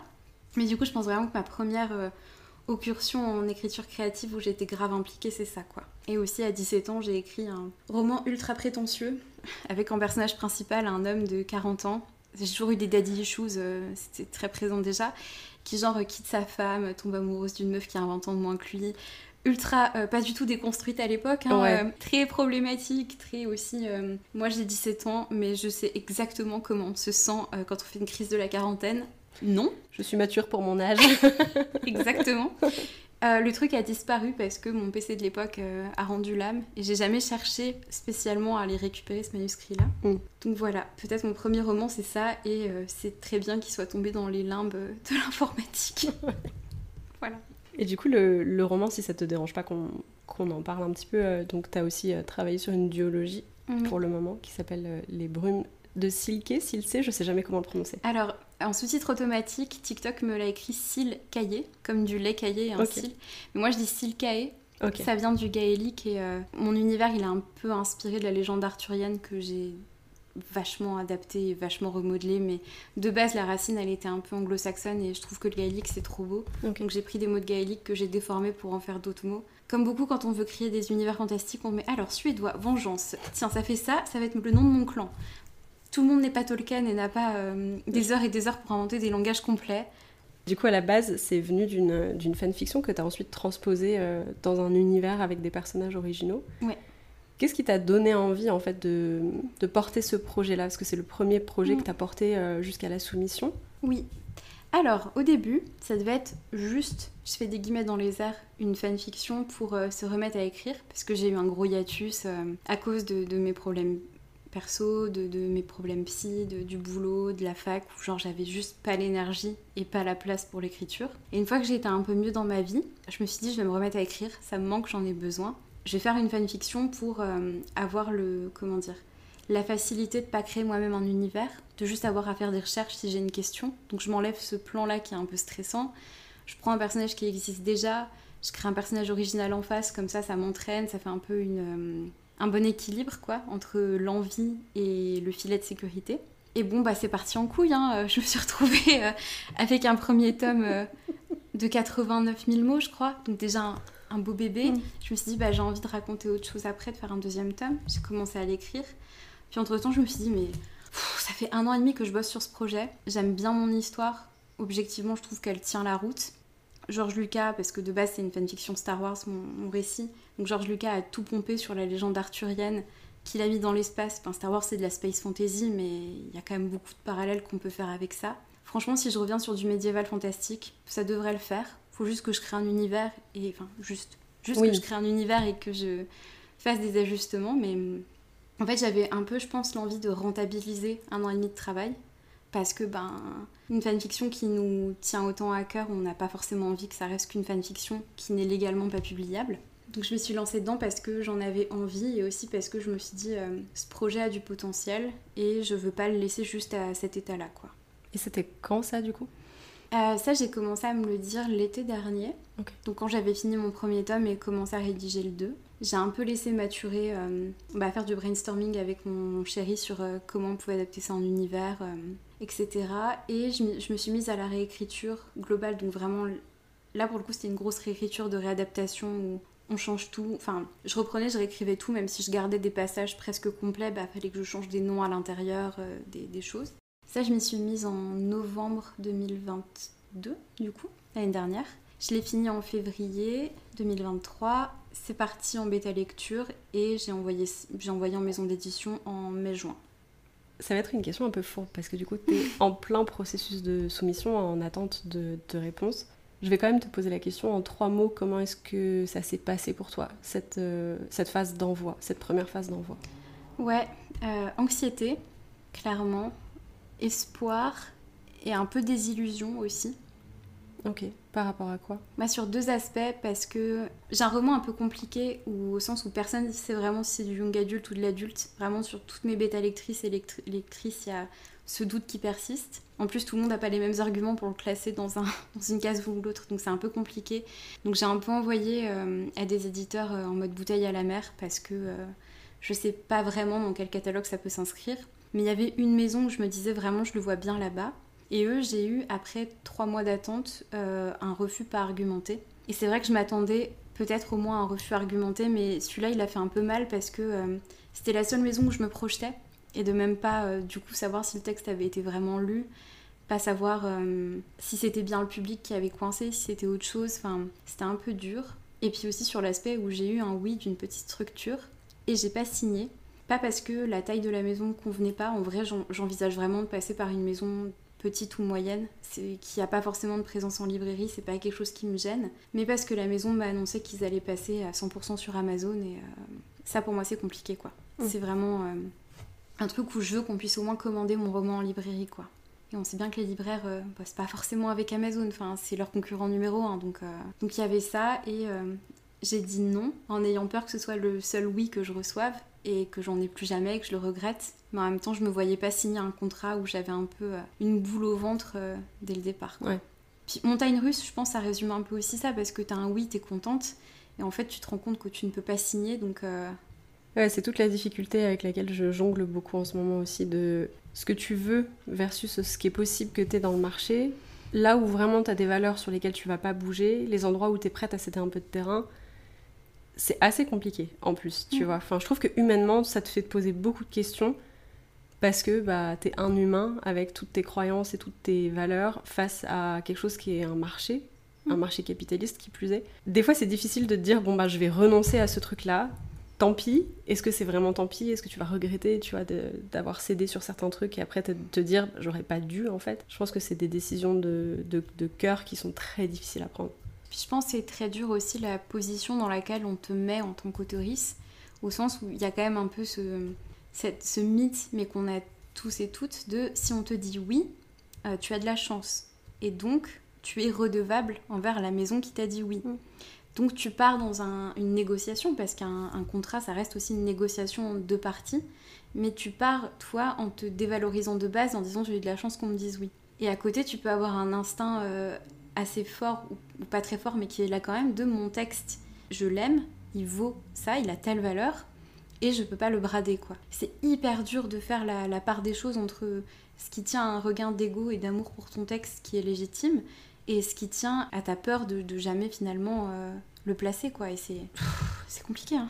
Mais du coup, je pense vraiment que ma première euh, en écriture créative où j'étais grave impliquée, c'est ça, quoi. Et aussi, à 17 ans, j'ai écrit un roman ultra prétentieux, avec en personnage principal un homme de 40 ans. J'ai toujours eu des daddy issues, euh, c'était très présent déjà, qui genre euh, quitte sa femme, tombe amoureuse d'une meuf qui a 20 ans de moins que lui. Ultra, euh, pas du tout déconstruite à l'époque, hein, Ouais. euh, très problématique, très aussi... euh, moi j'ai 17 ans, mais je sais exactement comment on se sent euh, quand on fait une crise de la quarantaine. Non, Je suis mature pour mon âge. Exactement. Euh, le truc a disparu parce que mon PC de l'époque euh, a rendu l'âme et j'ai jamais cherché spécialement à aller récupérer ce manuscrit-là. Mm. Donc voilà, peut-être mon premier roman c'est ça et euh, c'est très bien qu'il soit tombé dans les limbes de l'informatique. voilà. Et du coup, le, le roman, si ça te dérange pas qu'on qu'on en parle un petit peu, euh, donc t'as aussi euh, travaillé sur une duologie pour le moment qui s'appelle euh, Les Brumes de Silké, Silcé, je sais jamais comment le prononcer. Alors, en sous-titre automatique, TikTok me l'a écrit Sil Caillé, comme du lait caillé et un Ok. cil. Mais moi je dis Sil Caillé. Ça vient du gaélique et euh, mon univers il est un peu inspiré de la légende arthurienne que j'ai vachement adapté et vachement remodelé mais de base la racine elle était un peu anglo-saxonne et je trouve que le gaélique c'est trop beau. Donc j'ai pris des mots de gaélique que j'ai déformés pour en faire d'autres mots. Comme beaucoup quand on veut créer des univers fantastiques on met alors suédois vengeance. Tiens ça fait ça ça va être le nom de mon clan tout le monde n'est pas Tolkien et n'a pas euh, des heures et des heures pour inventer des langages complets Du coup, à la base, c'est venu d'une fanfiction que t'as ensuite transposée euh, dans un univers avec des personnages originaux. Ouais. Qu'est-ce qui t'a donné envie, en fait, de, de porter ce projet-là? Parce que c'est le premier projet Mm. que t'as porté euh, jusqu'à la soumission. Oui. Alors, au début, ça devait être juste, je fais des guillemets dans les airs, une fanfiction pour euh, se remettre à écrire, parce que j'ai eu un gros hiatus euh, à cause de, de mes problèmes perso, de, mes problèmes psy, de- du boulot, de la fac, où genre j'avais juste pas l'énergie et pas la place pour l'écriture. Et une fois que été un peu mieux dans ma vie, je me suis dit je vais me remettre à écrire, ça me manque, j'en ai besoin. Je vais faire une fanfiction pour euh, avoir le, comment dire, la facilité de pas créer moi-même un univers, de juste avoir à faire des recherches si j'ai une question. Donc je m'enlève ce plan-là qui est un peu stressant. Je prends un personnage qui existe déjà, je crée un personnage original en face, comme ça ça m'entraîne, ça fait un peu une, euh, un bon équilibre quoi entre l'envie et le filet de sécurité. Et bon bah c'est parti en couille, hein. je me suis retrouvée euh, avec un premier tome euh, de 89 000 mots je crois, donc déjà un, un beau bébé. Mm. Je me suis dit bah j'ai envie de raconter autre chose après, de faire un deuxième tome. J'ai commencé à l'écrire. Puis entre temps je me suis dit mais pff, ça fait un an et demi que je bosse sur ce projet. J'aime bien mon histoire. Objectivement je trouve qu'elle tient la route. George Lucas, parce que de base c'est une fanfiction Star Wars, mon, mon récit. Donc George Lucas a tout pompé sur la légende arthurienne qu'il a mis dans l'espace. Enfin, Star Wars, c'est de la space fantasy, mais il y a quand même beaucoup de parallèles qu'on peut faire avec ça. Franchement, si je reviens sur du médiéval fantastique, ça devrait le faire. Faut juste que je crée un univers et enfin juste, juste que je crée un univers et que je fasse des ajustements. Mais en fait, j'avais un peu, je pense, l'envie de rentabiliser un an et demi de travail parce que ben une fanfiction qui nous tient autant à cœur, on n'a pas forcément envie que ça reste qu'une fanfiction qui n'est légalement pas publiable. Donc je me suis lancée dedans parce que j'en avais envie et aussi parce que je me suis dit euh, ce projet a du potentiel et je veux pas le laisser juste à cet état-là quoi. Et c'était quand ça du coup? Euh, ça, j'ai commencé à me le dire l'été dernier. Donc, quand j'avais fini mon premier tome et commencé à rédiger le 2, j'ai un peu laissé maturer, euh, bah, faire du brainstorming avec mon chéri sur comment on pouvait adapter ça en univers, etc. Et je, me suis mise à la réécriture globale. Donc, vraiment, là pour le coup, c'était une grosse réécriture de réadaptation où on change tout. Enfin, je reprenais, je réécrivais tout, même si je gardais des passages presque complets, bah fallait que je change des noms à l'intérieur, euh, des, choses. Ça, je m'y suis mise en novembre 2022, du coup, l'année dernière. Je l'ai fini en février 2023. C'est parti en bêta lecture et j'ai envoyé, envoyé en maison d'édition en mai-juin. Ça va être une question un peu fourbe parce que du coup, tu es en plein processus de soumission en attente de, de réponse. Je vais quand même te poser la question en trois mots. Comment est-ce que ça s'est passé pour toi, cette, euh, cette phase d'envoi, cette première phase d'envoi? Ouais, euh, anxiété, clairement, espoir et un peu désillusion aussi. Ok, par rapport à quoi bah, Sur deux aspects, parce que j'ai un roman un peu compliqué, où, au sens où personne ne sait vraiment si c'est du young adulte ou de l'adulte. Vraiment, sur toutes mes bêta lectrices et lectrices, il y a ce doute qui persiste. En plus, tout le monde n'a pas les mêmes arguments pour le classer dans, un, dans une case ou l'autre, donc c'est un peu compliqué. Donc j'ai un peu envoyé euh, à des éditeurs euh, en mode bouteille à la mer parce que euh, je sais pas vraiment dans quel catalogue ça peut s'inscrire. Mais il y avait une maison où je me disais vraiment je le vois bien là-bas. Et eux, j'ai eu, après trois mois d'attente, un refus pas argumenté. Et c'est vrai que je m'attendais peut-être au moins à un refus argumenté, mais celui-là, il a fait un peu mal parce que c'était la seule maison où je me projetais et de même pas euh, du coup savoir si le texte avait été vraiment lu, pas savoir euh, si c'était bien le public qui avait coincé, si c'était autre chose, enfin c'était un peu dur. Et puis aussi sur l'aspect où j'ai eu un oui d'une petite structure et j'ai pas signé. Pas parce que la taille de la maison convenait pas, en vrai j'envisage vraiment de passer par une maison petite ou moyenne, qui n'a pas forcément de présence en librairie, c'est pas quelque chose qui me gêne, mais parce que la maison m'a annoncé qu'ils allaient passer à 100% sur Amazon et euh, ça pour moi c'est compliqué quoi. Mmh. C'est vraiment un truc où je veux qu'on puisse au moins commander mon roman en librairie, quoi. Et on sait bien que les libraires euh, bossent pas forcément avec Amazon, enfin c'est leur concurrent numéro un, donc euh, donc il y avait ça et euh, j'ai dit non en ayant peur que ce soit le seul oui que je reçoive et que j'en ai plus jamais, que je le regrette. Mais en même temps, je me voyais pas signer un contrat où j'avais un peu une boule au ventre dès le départ. Quoi. Puis montagne russe, je pense, ça résume un peu aussi ça parce que t'as un oui, t'es contente et en fait tu te rends compte que tu ne peux pas signer, donc c'est toute la difficulté avec laquelle je jongle beaucoup en ce moment aussi de ce que tu veux versus ce qui est possible que tu es dans le marché. Là où vraiment tu as des valeurs sur lesquelles tu vas pas bouger, les endroits où tu es prête à céder un peu de terrain, c'est assez compliqué en plus, tu mm. vois. Enfin, je trouve que humainement, ça te fait te poser beaucoup de questions parce que bah, tu es un humain avec toutes tes croyances et toutes tes valeurs face à quelque chose qui est un marché, un mm. marché capitaliste qui plus est. Des fois, c'est difficile de te dire, bon, bah, je vais renoncer à ce truc-là tant pis. Est-ce que c'est vraiment tant pis? Est-ce que tu vas regretter, tu vois, d'avoir cédé sur certains trucs et après te, te dire j'aurais pas dû en fait? Je pense que c'est des décisions de, de, cœur qui sont très difficiles à prendre. Puis je pense que c'est très dur aussi la position dans laquelle on te met en tant qu'autoriste, au sens où il y a quand même un peu ce, cette, ce mythe, mais qu'on a tous et toutes, de si on te dit oui, euh, tu as de la chance. Et donc, tu es redevable envers la maison qui t'a dit oui. Mm. Donc tu pars dans une négociation, parce qu'un contrat, ça reste aussi une négociation deux parties, mais tu pars, toi, en te dévalorisant de base, en disant j'ai eu de la chance qu'on me dise oui. Et à côté, tu peux avoir un instinct euh, assez fort, ou, pas très fort, mais qui est là quand même, de mon texte. Je l'aime, il vaut ça, il a telle valeur, et je peux pas le brader, quoi. C'est hyper dur de faire la, la part des choses entre ce qui tient à un regain d'ego et d'amour pour ton texte qui est légitime, et ce qui tient à ta peur de, jamais finalement euh, le placer, quoi. Et c'est, c'est compliqué, hein.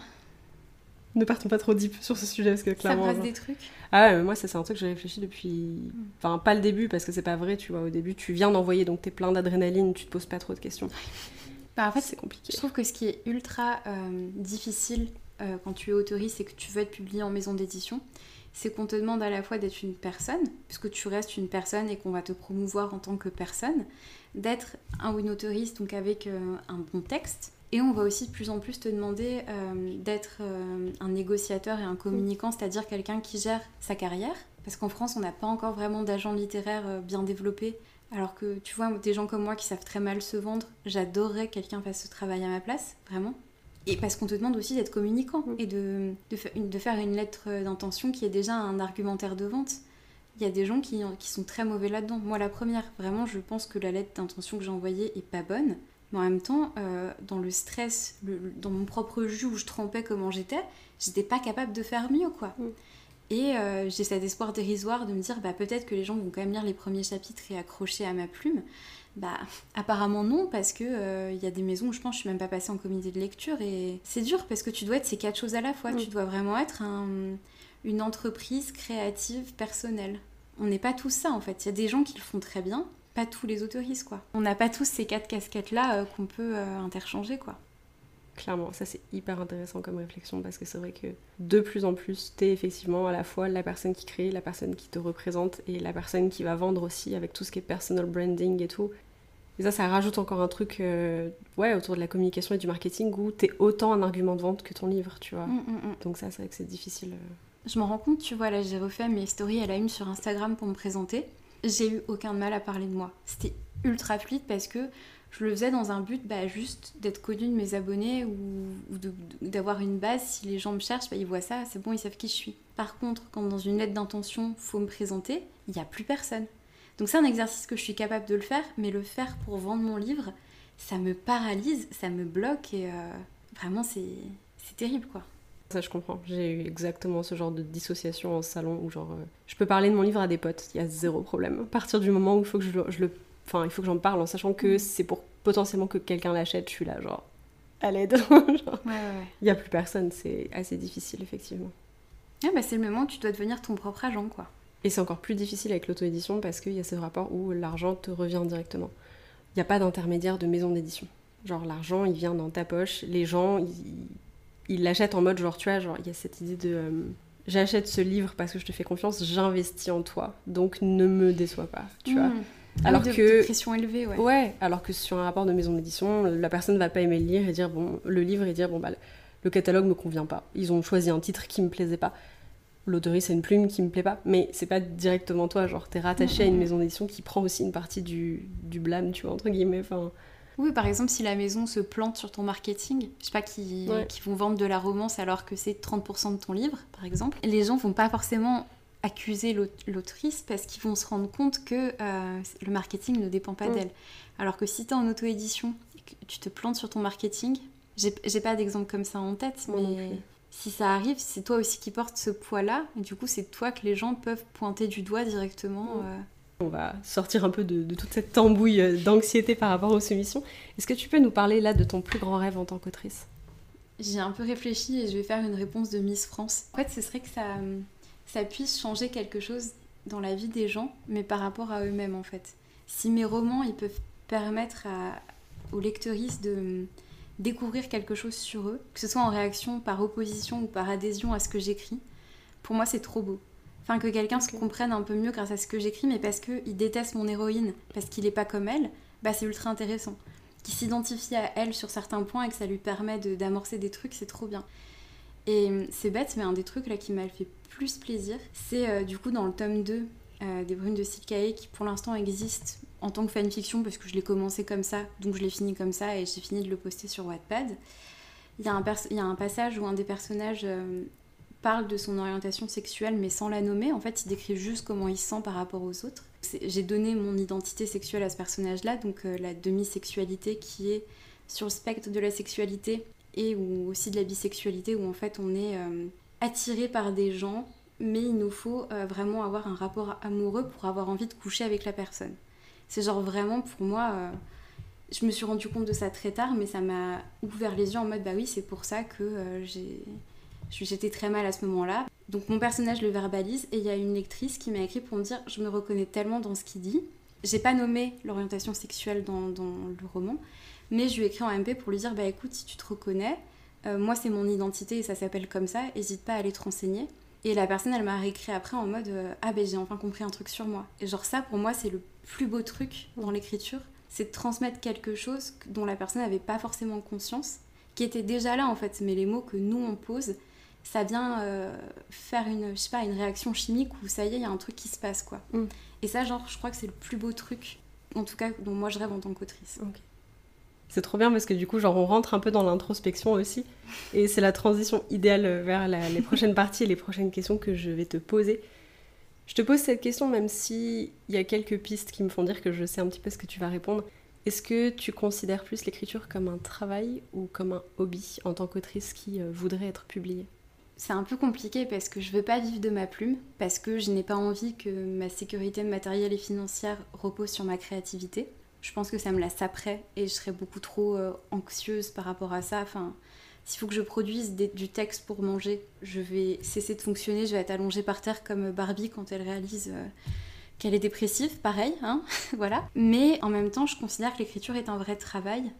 Ne partons pas trop deep sur ce sujet parce que clairement. Ça brasse des trucs. Ah ouais, moi ça c'est un truc que j'ai réfléchi depuis. Mm. Enfin, pas le début parce que c'est pas vrai, tu vois. Au début, tu viens d'envoyer donc t'es plein d'adrénaline, tu te poses pas trop de questions. Bah, en fait, c'est compliqué. Je trouve que ce qui est ultra euh, difficile euh, quand tu es autoriste et que tu veux être publié en maison d'édition, c'est qu'on te demande à la fois d'être une personne, puisque tu restes une personne et qu'on va te promouvoir en tant que personne, d'être un ou une autoriste, donc avec euh, un bon texte. Et on va aussi de plus en plus te demander euh, d'être un négociateur et un communicant, c'est-à-dire quelqu'un qui gère sa carrière. Parce qu'en France, on n'a pas encore vraiment d'agents littéraires bien développés. Alors que tu vois, des gens comme moi qui savent très mal se vendre, j'adorerais que quelqu'un fasse ce travail à ma place, vraiment. Et parce qu'on te demande aussi d'être communicant mm. et de, de, faire une lettre d'intention qui est déjà un argumentaire de vente. Il y a des gens qui, qui sont très mauvais là-dedans. Moi, la première, vraiment, je pense que la lettre d'intention que j'ai envoyée est pas bonne. Mais en même temps, euh, dans le stress, dans mon propre jus où je trempais comment j'étais, j'étais pas capable de faire mieux, quoi. Mm. Et euh, j'ai cet espoir dérisoire de me dire, bah, peut-être que les gens vont quand même lire les premiers chapitres et accrocher à ma plume. Bah, apparemment non, parce que il euh, y a des maisons où je pense que je suis même pas passée en comité de lecture et c'est dur parce que tu dois être ces quatre choses à la fois. Mm. Tu dois vraiment être une entreprise créative personnelle. On n'est pas tous ça en fait. Il y a des gens qui le font très bien, pas tous les autoristes quoi. On n'a pas tous ces quatre casquettes là euh, qu'on peut euh, interchanger quoi. Clairement, ça c'est hyper intéressant comme réflexion parce que c'est vrai que de plus en plus, tu es effectivement à la fois la personne qui crée, la personne qui te représente et la personne qui va vendre aussi avec tout ce qui est personal branding et tout. Et ça, ça rajoute encore un truc euh, ouais, autour de la communication et du marketing où t'es autant un argument de vente que ton livre, tu vois. Mm, mm, mm. Donc ça, c'est vrai que c'est difficile. Je me rends compte, tu vois, là j'ai refait mes stories à la une sur Instagram pour me présenter. J'ai eu aucun mal à parler de moi. C'était ultra fluide parce que je le faisais dans un but bah, juste d'être connu de mes abonnés ou, d'avoir une base. Si les gens me cherchent, bah, ils voient ça, c'est bon, ils savent qui je suis. Par contre, quand dans une lettre d'intention, faut me présenter, il n'y a plus personne. Donc c'est un exercice que je suis capable de le faire, mais le faire pour vendre mon livre, ça me paralyse, ça me bloque et euh, vraiment c'est terrible quoi. Ça je comprends, j'ai eu exactement ce genre de dissociation en salon où genre euh, je peux parler de mon livre à des potes, il y a zéro problème. À partir du moment où il faut que je, le... Enfin il faut que j'en parle en sachant que c'est pour potentiellement que quelqu'un l'achète, je suis là genre à l'aide. Il n'y a plus personne, c'est assez difficile effectivement. Ah bah c'est le moment où tu dois devenir ton propre agent quoi. Et c'est encore plus difficile avec l'auto-édition parce qu'il y a ce rapport où l'argent te revient directement. Il n'y a pas d'intermédiaire de maison d'édition. Genre l'argent, il vient dans ta poche. Les gens, ils l'achètent en mode genre, tu vois, genre, il y a cette idée de... Euh, j'achète ce livre parce que je te fais confiance, j'investis en toi. Donc ne me déçois pas, tu vois. Mmh. Ah alors que pression élevée, ouais. Ouais, alors que sur un rapport de maison d'édition, la personne va pas aimer le lire et dire bon, le livre et dire bon bah le catalogue me convient pas. Ils ont choisi un titre qui me plaisait pas l'autorise c'est une plume qui me plaît pas, mais c'est pas directement toi, genre t'es rattaché à une maison d'édition qui prend aussi une partie du, du blâme, tu vois, entre guillemets. Enfin... Oui, par exemple, si la maison se plante sur ton marketing, je sais pas, qui, qui vont vendre de la romance alors que c'est 30% de ton livre, par exemple, les gens vont pas forcément accuser l'autrice parce qu'ils vont se rendre compte que euh, le marketing ne dépend pas d'elle. Alors que si tu es en auto-édition et que tu te plantes sur ton marketing, j'ai pas d'exemple comme ça en tête, mais si ça arrive, c'est toi aussi qui portes ce poids-là, et du coup, c'est toi que les gens peuvent pointer du doigt directement. Euh. On va sortir un peu de, toute cette tambouille euh, d'anxiété par rapport aux soumissions. Est-ce que tu peux nous parler là de ton plus grand rêve en tant qu'autrice? J'ai un peu réfléchi et je vais faire une réponse de Miss France. En fait, ce serait que ça, ça puisse changer quelque chose dans la vie des gens, mais par rapport à eux-mêmes en fait. Si mes romans, ils peuvent permettre aux lecteuristes de découvrir quelque chose sur eux, que ce soit en réaction par opposition ou par adhésion à ce que j'écris, pour moi c'est trop beau. Enfin, que quelqu'un se comprenne un peu mieux grâce à ce que j'écris, mais parce qu'il déteste mon héroïne, parce qu'il n'est pas comme elle, bah c'est ultra intéressant. Qui s'identifie à elle sur certains points et que ça lui permet d'amorcer des trucs, c'est trop bien. Et hum, c'est bête, mais un des trucs là qui m'a fait plus plaisir, c'est euh, du coup dans le tome 2 euh, des Brunes de Silkae qui pour l'instant existe en tant que fanfiction parce que je l'ai commencé comme ça, donc je l'ai fini comme ça et j'ai fini de le poster sur Wattpad. Il y, a un il y a un passage où un des personnages euh, parle de son orientation sexuelle mais sans la nommer. En fait, il décrit juste comment il se sent par rapport aux autres. J'ai donné mon identité sexuelle à ce personnage-là, donc euh, la demi-sexualité qui est sur le spectre de la sexualité et ou aussi de la bisexualité où en fait on est euh, attiré par des gens mais il nous faut vraiment avoir un rapport amoureux pour avoir envie de coucher avec la personne. C'est genre vraiment pour moi, euh, je me suis rendu compte de ça très tard, mais ça m'a ouvert les yeux en mode bah oui, c'est pour ça que euh, j'étais très mal à ce moment-là. Donc mon personnage le verbalise et il y a une lectrice qui m'a écrit pour me dire je me reconnais tellement dans ce qu'il dit. J'ai pas nommé l'orientation sexuelle dans, le roman, mais je lui ai écrit en MP pour lui dire bah écoute, si tu te reconnais, euh, moi c'est mon identité et ça s'appelle comme ça, n'hésite pas à aller te renseigner. Et la personne, elle m'a réécrit après en mode euh, Ah ben j'ai enfin compris un truc sur moi. Et genre ça, pour moi, c'est le plus beau truc dans l'écriture, c'est de transmettre quelque chose dont la personne n'avait pas forcément conscience, qui était déjà là en fait, mais les mots que nous on pose, ça vient euh, faire une, je sais pas, une réaction chimique où ça y est, il y a un truc qui se passe quoi. Mm. Et ça, genre, je crois que c'est le plus beau truc, en tout cas, dont moi je rêve en tant qu'autrice. C'est trop bien parce que du coup, genre, on rentre un peu dans l'introspection aussi. Et c'est la transition idéale vers la- les prochaines parties et les prochaines questions que je vais te poser. Je te pose cette question même si il y a quelques pistes qui me font dire que je sais un petit peu ce que tu vas répondre. Est-ce que tu considères plus l'écriture comme un travail ou comme un hobby en tant qu'autrice qui euh, voudrait être publiée? C'est un peu compliqué parce que je veux pas vivre de ma plume, parce que je n'ai pas envie que ma sécurité matérielle et financière repose sur ma créativité. Je pense que ça me la saperait et je serais beaucoup trop euh, anxieuse par rapport à ça. Enfin, s'il faut que je produise du texte pour manger, je vais cesser de fonctionner, je vais être allongée par terre comme Barbie quand elle réalise euh, qu'elle est dépressive, pareil, hein, voilà. Mais en même temps, je considère que l'écriture est un vrai travail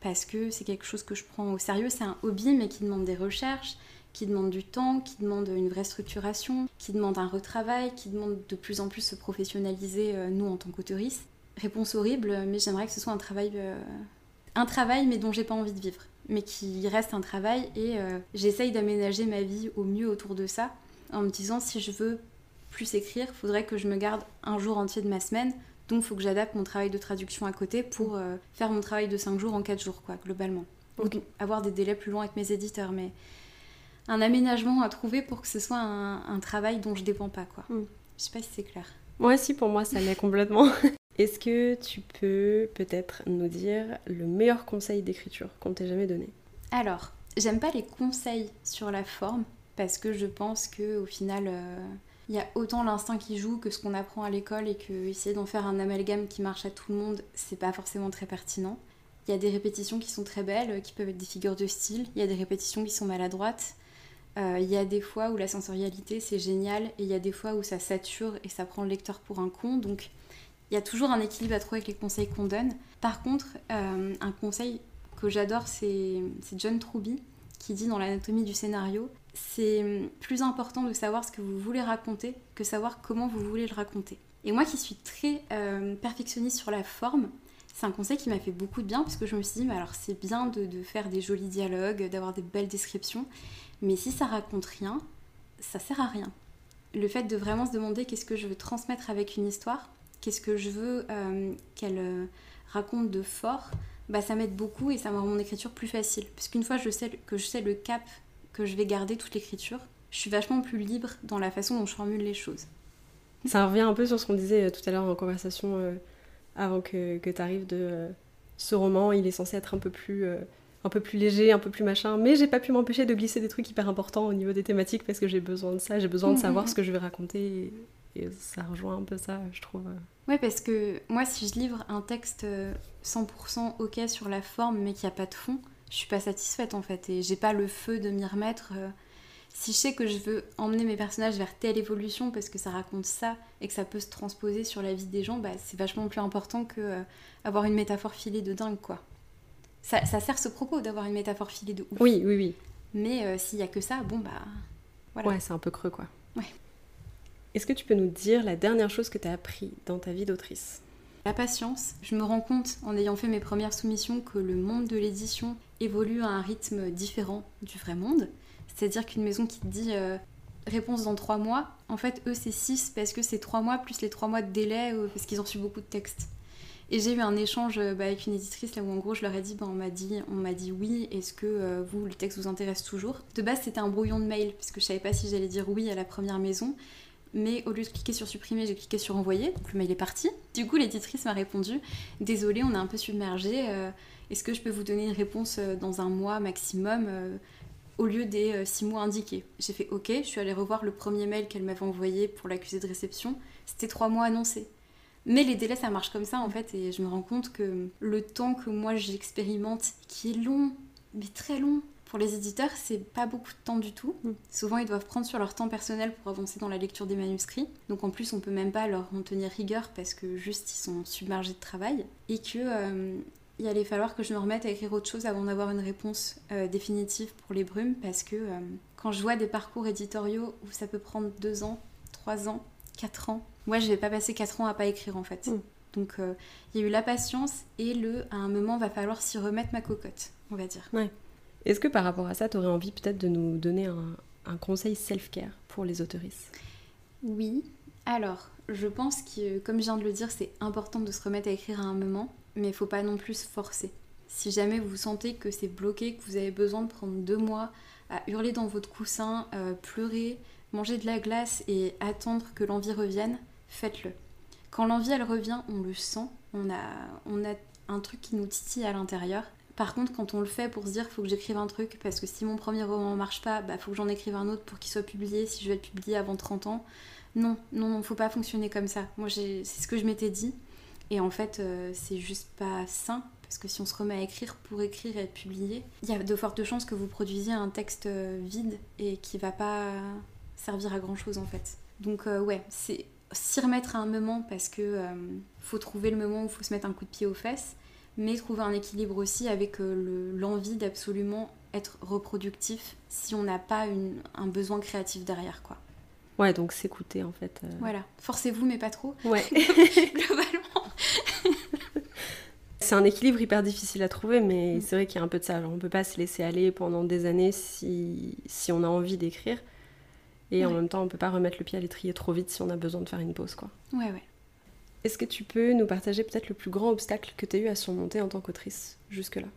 parce que c'est quelque chose que je prends au sérieux, c'est un hobby mais qui demande des recherches, qui demande du temps, qui demande une vraie structuration, qui demande un retravail, qui demande de plus en plus se professionnaliser, euh, nous, en tant qu'autoristes. Réponse horrible, mais j'aimerais que ce soit un travail, euh, un travail, mais dont j'ai pas envie de vivre, mais qui reste un travail, et euh, j'essaye d'aménager ma vie au mieux autour de ça, en me disant si je veux plus écrire, faudrait que je me garde un jour entier de ma semaine, donc il faut que j'adapte mon travail de traduction à côté pour euh, faire mon travail de 5 jours en 4 jours, quoi, globalement. Ou avoir des délais plus longs avec mes éditeurs, mais un aménagement à trouver pour que ce soit un, un travail dont je dépends pas, quoi. Mm. Je sais pas si c'est clair. Moi aussi, pour moi, ça l'est complètement. Est-ce que tu peux peut-être nous dire le meilleur conseil d'écriture qu'on t'ait jamais donné? Alors, j'aime pas les conseils sur la forme parce que je pense que au final, euh, il y a autant l'instinct qui joue que ce qu'on apprend à l'école et que essayer d'en faire un amalgame qui marche à tout le monde, c'est pas forcément très pertinent. Il y a des répétitions qui sont très belles, euh, qui peuvent être des figures de style. Il y a des répétitions qui sont maladroites. Euh, Il y a des fois où la sensorialité c'est génial et il y a des fois où ça sature et ça prend le lecteur pour un con. Donc il y a toujours un équilibre à trouver avec les conseils qu'on donne. Par contre, euh, un conseil que j'adore, c'est John Truby qui dit dans l'anatomie du scénario, c'est plus important de savoir ce que vous voulez raconter que savoir comment vous voulez le raconter. Et moi qui suis très euh, perfectionniste sur la forme, c'est un conseil qui m'a fait beaucoup de bien parce que je me suis dit, alors c'est bien de, de faire des jolis dialogues, d'avoir des belles descriptions, mais si ça raconte rien, ça sert à rien. Le fait de vraiment se demander qu'est-ce que je veux transmettre avec une histoire, qu'est-ce que je veux euh, qu'elle euh, raconte de fort, bah, ça m'aide beaucoup et ça me rend mon écriture plus facile. Parce qu'une fois que je sais le cap que je vais garder toute l'écriture, je suis vachement plus libre dans la façon dont je formule les choses. Ça revient un peu sur ce qu'on disait euh, tout à l'heure en conversation avant que, que tu arrives de ce roman, il est censé être un peu plus un peu plus léger, un peu plus machin, mais j'ai pas pu m'empêcher de glisser des trucs hyper importants au niveau des thématiques parce que j'ai besoin de ça, j'ai besoin de Mhm. savoir ce que je vais raconter et, et ça rejoint un peu ça, je trouve. euh. Ouais, parce que moi, si je livre un texte euh, 100% ok sur la forme, mais qu'il n'y a pas de fond, je suis pas satisfaite en fait. Et j'ai pas le feu de m'y remettre. euh. Si je sais que je veux emmener mes personnages vers telle évolution parce que ça raconte ça et que ça peut se transposer sur la vie des gens, bah, c'est vachement plus important que euh, avoir une métaphore filée de dingue, quoi. Ça, ça sert ce propos d'avoir une métaphore filée de ouf. Oui, oui, oui. Mais euh, s'il y a que ça, bon bah. Voilà. Ouais, c'est un peu creux quoi. Ouais. Est-ce que tu peux nous dire la dernière chose que tu as appris dans ta vie d'autrice? La patience, je me rends compte en ayant fait mes premières soumissions que le monde de l'édition évolue à un rythme différent du vrai monde. C'est-à-dire qu'une maison qui te dit euh, réponse dans trois mois, en fait eux c'est six parce que c'est trois mois plus les trois mois de délai euh, parce qu'ils ont reçu beaucoup de textes. Et j'ai eu un échange euh, bah, avec une éditrice là où en gros je leur ai dit, bah, on m'a dit, on m'a dit oui, est-ce que euh, vous le texte vous intéresse toujours? De base c'était un brouillon de mail puisque je savais pas si j'allais dire oui à la première maison. Mais au lieu de cliquer sur supprimer, j'ai cliqué sur envoyer, donc le mail est parti. Du coup, l'éditrice m'a répondu Désolée, on est un peu submergé. euh, Est-ce que je peux vous donner une réponse dans un mois maximum au lieu des six mois indiqués? J'ai fait OK, je suis allée revoir le premier mail qu'elle m'avait envoyé pour l'accusé de réception. C'était trois mois annoncés. Mais les délais, ça marche comme ça en fait, et je me rends compte que le temps que moi j'expérimente, qui est long, mais très long, pour les éditeurs, c'est pas beaucoup de temps du tout. Mm. Souvent, ils doivent prendre sur leur temps personnel pour avancer dans la lecture des manuscrits. Donc en plus, on peut même pas leur en tenir rigueur parce que juste ils sont submergés de travail et que euh, il allait falloir que je me remette à écrire autre chose avant d'avoir une réponse euh, définitive pour les brumes parce que euh, quand je vois des parcours éditoriaux où ça peut prendre deux ans, trois ans, quatre ans, moi je vais pas passer quatre ans à pas écrire en fait. Mm. Donc euh, il y a eu la patience et le à un moment va falloir s'y remettre ma cocotte, on va dire. Est-ce que par rapport à ça, tu aurais envie peut-être de nous donner un, un conseil self-care pour les autoristes? Oui. Alors, je pense que, comme je viens de le dire, c'est important de se remettre à écrire à un moment, mais il faut pas non plus forcer. Si jamais vous sentez que c'est bloqué, que vous avez besoin de prendre deux mois à hurler dans votre coussin, euh, pleurer, manger de la glace et attendre que l'envie revienne, faites-le. Quand l'envie elle revient, on le sent, on a, on a un truc qui nous titille à l'intérieur. Par contre, quand on le fait pour se dire faut que j'écrive un truc, parce que si mon premier roman marche pas, bah faut que j'en écrive un autre pour qu'il soit publié si je vais le publier avant 30 ans. Non, non, non, faut pas fonctionner comme ça. Moi, c'est ce que je m'étais dit. Et en fait, euh, c'est juste pas sain. Parce que si on se remet à écrire pour écrire et être publié, il y a de fortes chances que vous produisiez un texte euh, vide et qui va pas servir à grand chose en fait. Donc, euh, ouais, c'est s'y remettre à un moment parce que faut trouver le moment où il faut se mettre un coup de pied aux fesses mais trouver un équilibre aussi avec euh, l'envie d'absolument être reproductif si on n'a pas une, un besoin créatif derrière quoi. Ouais, donc s'écouter en fait. euh. Voilà, forcez-vous mais pas trop. Ouais. Globalement. C'est un équilibre hyper difficile à trouver, mais Mm. c'est vrai qu'il y a un peu de ça. Genre, on peut pas se laisser aller pendant des années si, si on a envie d'écrire. Et en même temps, on peut pas remettre le pied à l'étrier trop vite si on a besoin de faire une pause. quoi. Ouais, ouais. Est-ce que tu peux nous partager peut-être le plus grand obstacle que tu as eu à surmonter en tant qu'autrice jusque-là?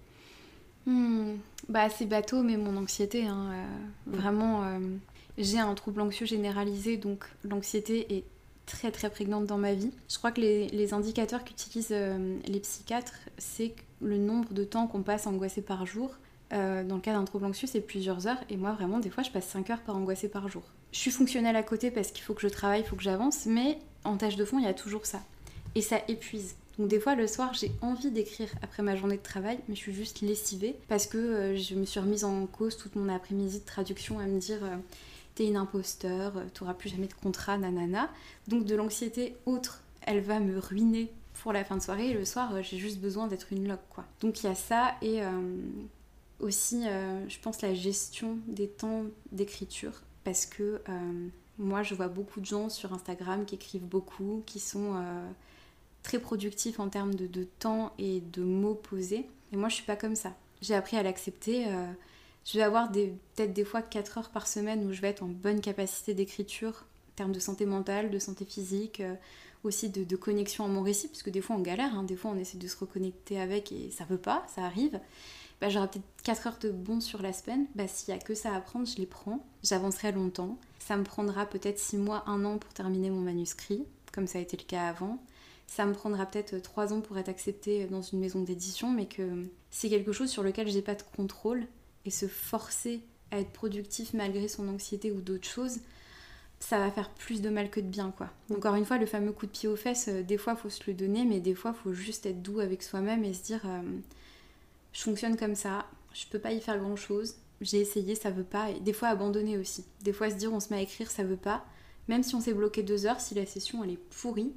Hmm, Bah, c'est bateau, mais mon anxiété, hein, euh, vraiment, euh, j'ai un trouble anxieux généralisé, donc l'anxiété est très très prégnante dans ma vie. Je crois que les, les indicateurs qu'utilisent euh, les psychiatres, c'est le nombre de temps qu'on passe angoissé par jour. Euh, dans le cas d'un trouble anxieux, c'est plusieurs heures, et moi vraiment, des fois, je passe 5 heures par angoissé par jour. Je suis fonctionnelle à côté parce qu'il faut que je travaille, il faut que j'avance, mais en tâche de fond, il y a toujours ça. Et ça épuise. Donc des fois le soir j'ai envie d'écrire après ma journée de travail mais je suis juste lessivée parce que euh, je me suis remise en cause toute mon après-midi de traduction à me dire euh, t'es une imposteur, t'auras plus jamais de contrat, nanana. Donc de l'anxiété autre, elle va me ruiner pour la fin de soirée et le soir j'ai juste besoin d'être une loque quoi. Donc il y a ça et aussi euh, je pense la gestion des temps d'écriture parce que euh, moi je vois beaucoup de gens sur Instagram qui écrivent beaucoup, qui sont euh, très productifs en termes de, temps et de mots posés. Et moi, je suis pas comme ça. J'ai appris à l'accepter. je vais avoir peut-être des fois 4 heures par semaine où je vais être en bonne capacité d'écriture, en termes de santé mentale, de santé physique, aussi de, de connexion à mon récit, parce que des fois on galère, hein, des fois on essaie de se reconnecter avec et ça veut pas, ça arrive. Bah, J'aurai peut-être 4 heures de bon sur la semaine. Bah, S'il y a que ça à apprendre, je les prends. J'avancerai longtemps. Ça me prendra peut-être 6 mois, 1 an pour terminer mon manuscrit, comme ça a été le cas avant ça me prendra peut-être trois ans pour être acceptée dans une maison d'édition, mais que c'est quelque chose sur lequel j'ai pas de contrôle et se forcer à être productif malgré son anxiété ou d'autres choses, ça va faire plus de mal que de bien quoi. Encore une fois, le fameux coup de pied aux fesses, euh, des fois faut se le donner, mais des fois faut juste être doux avec soi-même et se dire euh, je fonctionne comme ça, je peux pas y faire grand chose, j'ai essayé, ça veut pas, et des fois abandonner aussi. Des fois se dire on se met à écrire, ça veut pas, même si on s'est bloqué deux heures, si la session elle est pourrie,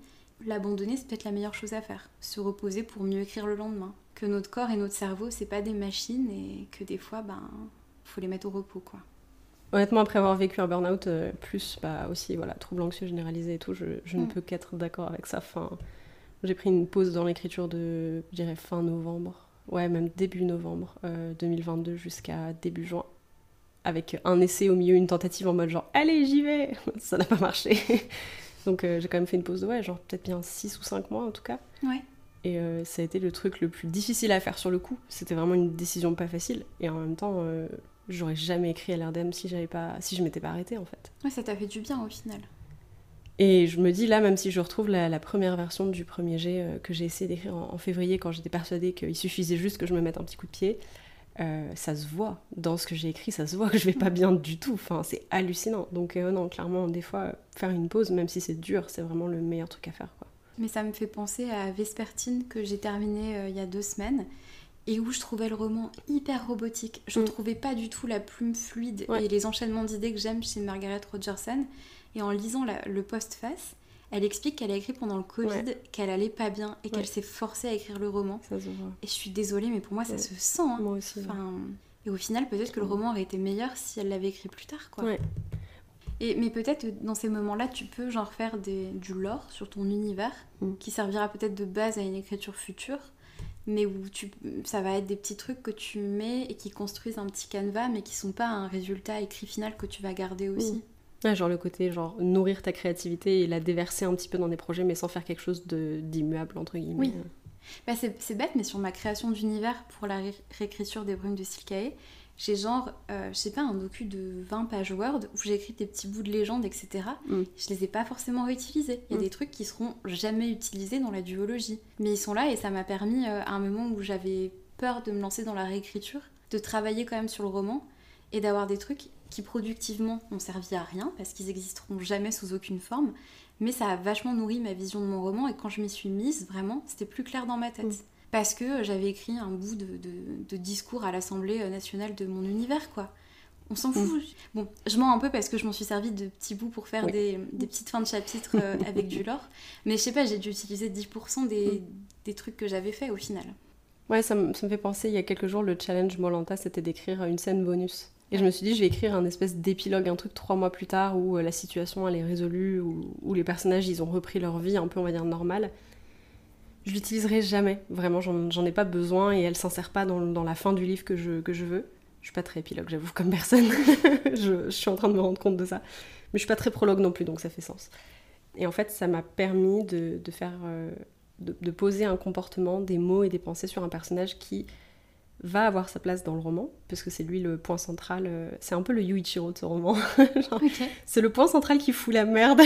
l'abandonner c'est peut-être la meilleure chose à faire. Se reposer pour mieux écrire le lendemain. Que notre corps et notre cerveau c'est pas des machines et que des fois ben faut les mettre au repos quoi. Honnêtement, après avoir vécu un burn-out, euh, plus bah, aussi voilà, trouble anxieux généralisé et tout, je, je ne Mm. peux qu'être d'accord avec ça. Enfin, j'ai pris une pause dans l'écriture de, je dirais, fin novembre, ouais, même début novembre euh, 2022 jusqu'à début juin, avec un essai au milieu, une tentative en mode genre, allez, j'y vais Ça n'a pas marché. Donc euh, j'ai quand même fait une pause de, ouais, genre peut-être bien 6 ou 5 mois en tout cas. Ouais. Et euh, ça a été le truc le plus difficile à faire sur le coup. C'était vraiment une décision pas facile. Et en même temps, euh, j'aurais jamais écrit à l'Ardem si j'avais pas, si je m'étais pas arrêtée en fait. Ouais, ça t'a fait du bien au final. Et je me dis là, même si je retrouve la, la première version du premier jet euh, que j'ai essayé d'écrire en, en février, quand j'étais persuadée qu'il suffisait juste que je me mette un petit coup de pied, euh, ça se voit dans ce que j'ai écrit, ça se voit que je vais pas bien du tout. Enfin, c'est hallucinant. Donc euh, non, clairement, des fois, faire une pause, même si c'est dur, c'est vraiment le meilleur truc à faire. Quoi. Mais ça me fait penser à Vespertine que j'ai terminé il y a deux semaines et où je trouvais le roman hyper robotique. Je ne Mm. trouvais pas du tout la plume fluide Ouais. et les enchaînements d'idées que j'aime chez Margaret Rogerson. Et en lisant la- le postface, Elle explique qu'elle a écrit pendant le Covid, Ouais. qu'elle allait pas bien et Ouais. qu'elle s'est forcée à écrire le roman. Ça se voit. Et je suis désolée, mais pour moi, ça se sent. hein. Moi aussi. Enfin, et au final, peut-être que le roman aurait été meilleur si elle l'avait écrit plus tard, quoi. Et, mais peut-être que dans ces moments-là, tu peux genre faire des, du lore sur ton univers Mm. qui servira peut-être de base à une écriture future, mais où tu, ça va être des petits trucs que tu mets et qui construisent un petit canevas, mais qui sont pas un résultat écrit final que tu vas garder aussi. Ouais, genre le côté genre nourrir ta créativité et la déverser un petit peu dans des projets mais sans faire quelque chose de d'immuable entre guillemets. Oui. Bah, c'est c'est bête, mais sur ma création d'univers pour la ré- réécriture des brumes de Silkae, j'ai genre, euh, je sais pas, un docu de 20 pages Word où j'ai écrit des petits bouts de légende, etc. Mm. Je les ai pas forcément réutilisés. Il y a Mm. des trucs qui seront jamais utilisés dans la duologie. Mais ils sont là et ça m'a permis, euh, à un moment où j'avais peur de me lancer dans la réécriture, de travailler quand même sur le roman et d'avoir des trucs qui productivement n'ont servi à rien parce qu'ils existeront jamais sous aucune forme. Mais ça a vachement nourri ma vision de mon roman et quand je m'y suis mise, vraiment, c'était plus clair dans ma tête. Mm. Parce que j'avais écrit un bout de, de- de discours à l'Assemblée nationale de mon univers, quoi. On s'en fout. Bon, je mens un peu parce que je m'en suis servi de petits bouts pour faire Oui. des, des petites fins de chapitre euh, avec du lore. Mais je sais pas, j'ai dû utiliser 10% des, des trucs que j'avais fait au final. Ouais, ça ça me fait penser, il y a quelques jours, le challenge Molanta, c'était d'écrire une scène bonus. Et je me suis dit, je vais écrire un espèce d'épilogue, un truc trois mois plus tard où euh, la situation elle est résolue, où, où les personnages ils ont repris leur vie un peu, on va dire, normale. Je l'utiliserai jamais, vraiment, j'en ai pas besoin et elle s'insère pas dans, la fin du livre que je, que je veux. Je suis pas très épilogue, j'avoue, comme personne. je, suis en train de me rendre compte de ça. Mais je suis pas très prologue non plus, donc ça fait sens. Et en fait, ça m'a permis de, faire. euh, de poser un comportement, des mots et des pensées sur un personnage qui va avoir sa place dans le roman, puisque c'est lui le point central. euh, c'est un peu le Yuichiro de ce roman. C'est le point central qui fout la merde.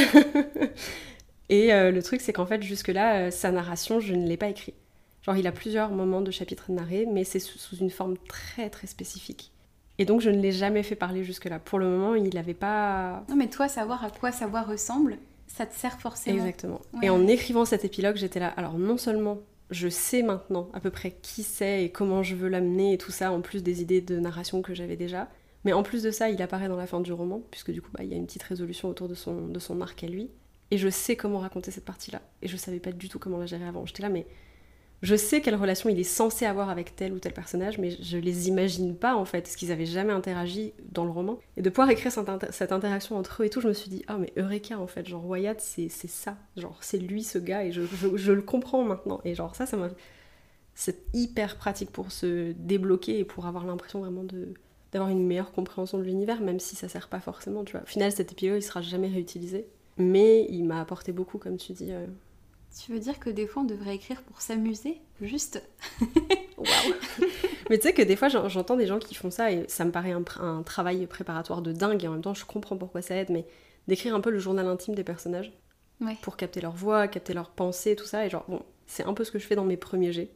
et euh, le truc, c'est qu'en fait, jusque-là, euh, sa narration, je ne l'ai pas écrit. Genre, il a plusieurs moments de chapitres narrés, mais c'est sous, sous une forme très très spécifique. Et donc, je ne l'ai jamais fait parler jusque-là. Pour le moment, il n'avait pas. Non, mais toi, savoir à quoi savoir ressemble, ça te sert forcément. Exactement. Ouais. Et en écrivant cet épilogue, j'étais là. Alors, non seulement je sais maintenant à peu près qui c'est et comment je veux l'amener et tout ça, en plus des idées de narration que j'avais déjà. Mais en plus de ça, il apparaît dans la fin du roman, puisque du coup, bah, il y a une petite résolution autour de son, de son arc à lui. Et je sais comment raconter cette partie-là. Et je savais pas du tout comment la gérer avant. J'étais là, mais je sais quelle relation il est censé avoir avec tel ou tel personnage, mais je les imagine pas en fait, parce qu'ils avaient jamais interagi dans le roman. Et de pouvoir écrire cette, inter- cette interaction entre eux et tout, je me suis dit, ah mais Eureka en fait, genre Wyatt c'est ça, genre c'est lui ce gars, et je, le comprends maintenant. Et genre ça, ça m'a. C'est hyper pratique pour se débloquer et pour avoir l'impression vraiment de d'avoir une meilleure compréhension de l'univers, même si ça sert pas forcément, tu vois. Au final, cet épisode, il sera jamais réutilisé, mais il m'a apporté beaucoup, comme tu dis. euh, Tu veux dire que des fois, on devrait écrire pour s'amuser Juste? Waouh Mais tu sais que des fois j'en- j'entends des gens qui font ça et ça me paraît un, travail préparatoire de dingue et en même temps je comprends pourquoi ça aide, mais d'écrire un peu le journal intime des personnages Ouais. pour capter leur voix, capter leurs pensées, tout ça. Et genre, bon, c'est un peu ce que je fais dans mes premiers jets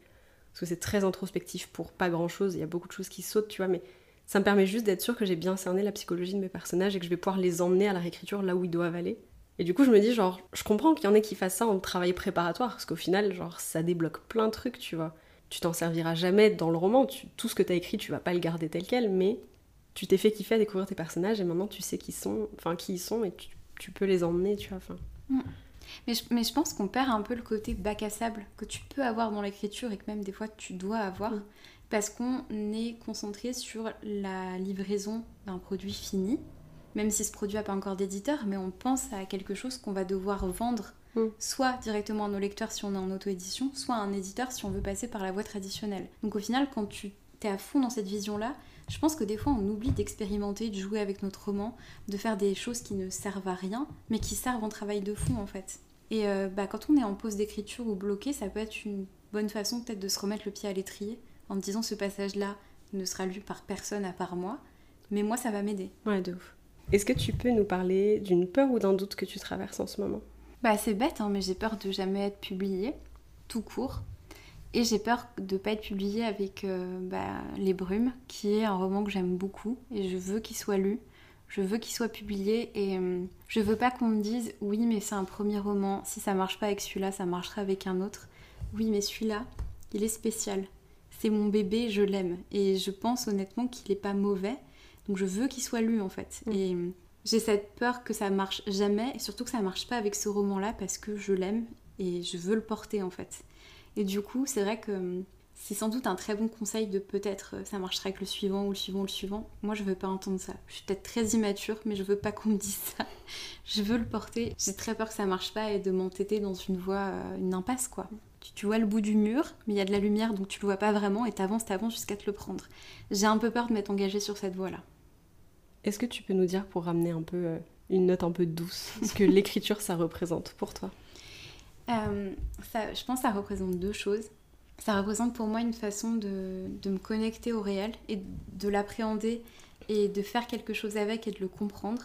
parce que c'est très introspectif pour pas grand chose, il y a beaucoup de choses qui sautent, tu vois, mais ça me permet juste d'être sûr que j'ai bien cerné la psychologie de mes personnages et que je vais pouvoir les emmener à la réécriture là où ils doivent aller. Et du coup, je me dis, genre, je comprends qu'il y en ait qui fassent ça en travail préparatoire, parce qu'au final, genre, ça débloque plein de trucs, tu vois. Tu t'en serviras jamais dans le roman, tu- tout ce que t'as écrit, tu vas pas le garder tel quel, mais tu t'es fait kiffer à découvrir tes personnages et maintenant tu sais qui sont, enfin qui ils sont et tu, tu peux les emmener, tu vois. Enfin, Mais je, mais je pense qu'on perd un peu le côté bac à sable que tu peux avoir dans l'écriture et que même des fois tu dois avoir Mm. parce qu'on est concentré sur la livraison d'un produit fini, même si ce produit n'a pas encore d'éditeur, mais on pense à quelque chose qu'on va devoir vendre Mm. soit directement à nos lecteurs si on est en auto-édition, soit à un éditeur si on veut passer par la voie traditionnelle. Donc au final, quand tu es à fond dans cette vision-là, je pense que des fois on oublie d'expérimenter, de jouer avec notre roman, de faire des choses qui ne servent à rien, mais qui servent en travail de fond en fait. Et euh, bah, quand on est en pause d'écriture ou bloqué, ça peut être une bonne façon peut-être de se remettre le pied à l'étrier en me disant ce passage-là ne sera lu par personne à part moi, mais moi ça va m'aider. ouais, de ouf. Est-ce que tu peux nous parler d'une peur ou d'un doute que tu traverses en ce moment? Bah c'est bête, hein, mais j'ai peur de jamais être publiée, tout court. Et j'ai peur de pas être publiée avec euh, bah, Les Brumes, qui est un roman que j'aime beaucoup et je veux qu'il soit lu. Je veux qu'il soit publié et euh, je veux pas qu'on me dise oui mais c'est un premier roman, si ça marche pas avec celui-là, ça marchera avec un autre. Oui mais celui-là, il est spécial. C'est mon bébé, je l'aime. Et je pense honnêtement qu'il est pas mauvais. Donc je veux qu'il soit lu en fait. Mm. Et euh, j'ai cette peur que ça marche jamais et surtout que ça marche pas avec ce roman-là parce que je l'aime et je veux le porter en fait. Et du coup, c'est vrai que hum, c'est sans doute un très bon conseil de peut-être euh, ça marchera avec le suivant ou le suivant ou le suivant. Moi, je veux pas entendre ça. Je suis peut-être très immature, mais je veux pas qu'on me dise ça. Je veux le porter. J'ai très peur que ça marche pas et de m'entêter dans une voie, euh, une impasse quoi. Tu, vois le bout du mur, mais il y a de la lumière donc tu le vois pas vraiment et t'avances, t'avances jusqu'à te le prendre. J'ai un peu peur de m'être engagée sur cette voie-là. Est-ce que tu peux nous dire pour ramener un peu euh, une note un peu douce ce que l'écriture ça représente pour toi? Ça, Je pense que ça représente deux choses ça représente pour moi une façon de, me connecter au réel et de l'appréhender et de faire quelque chose avec et de le comprendre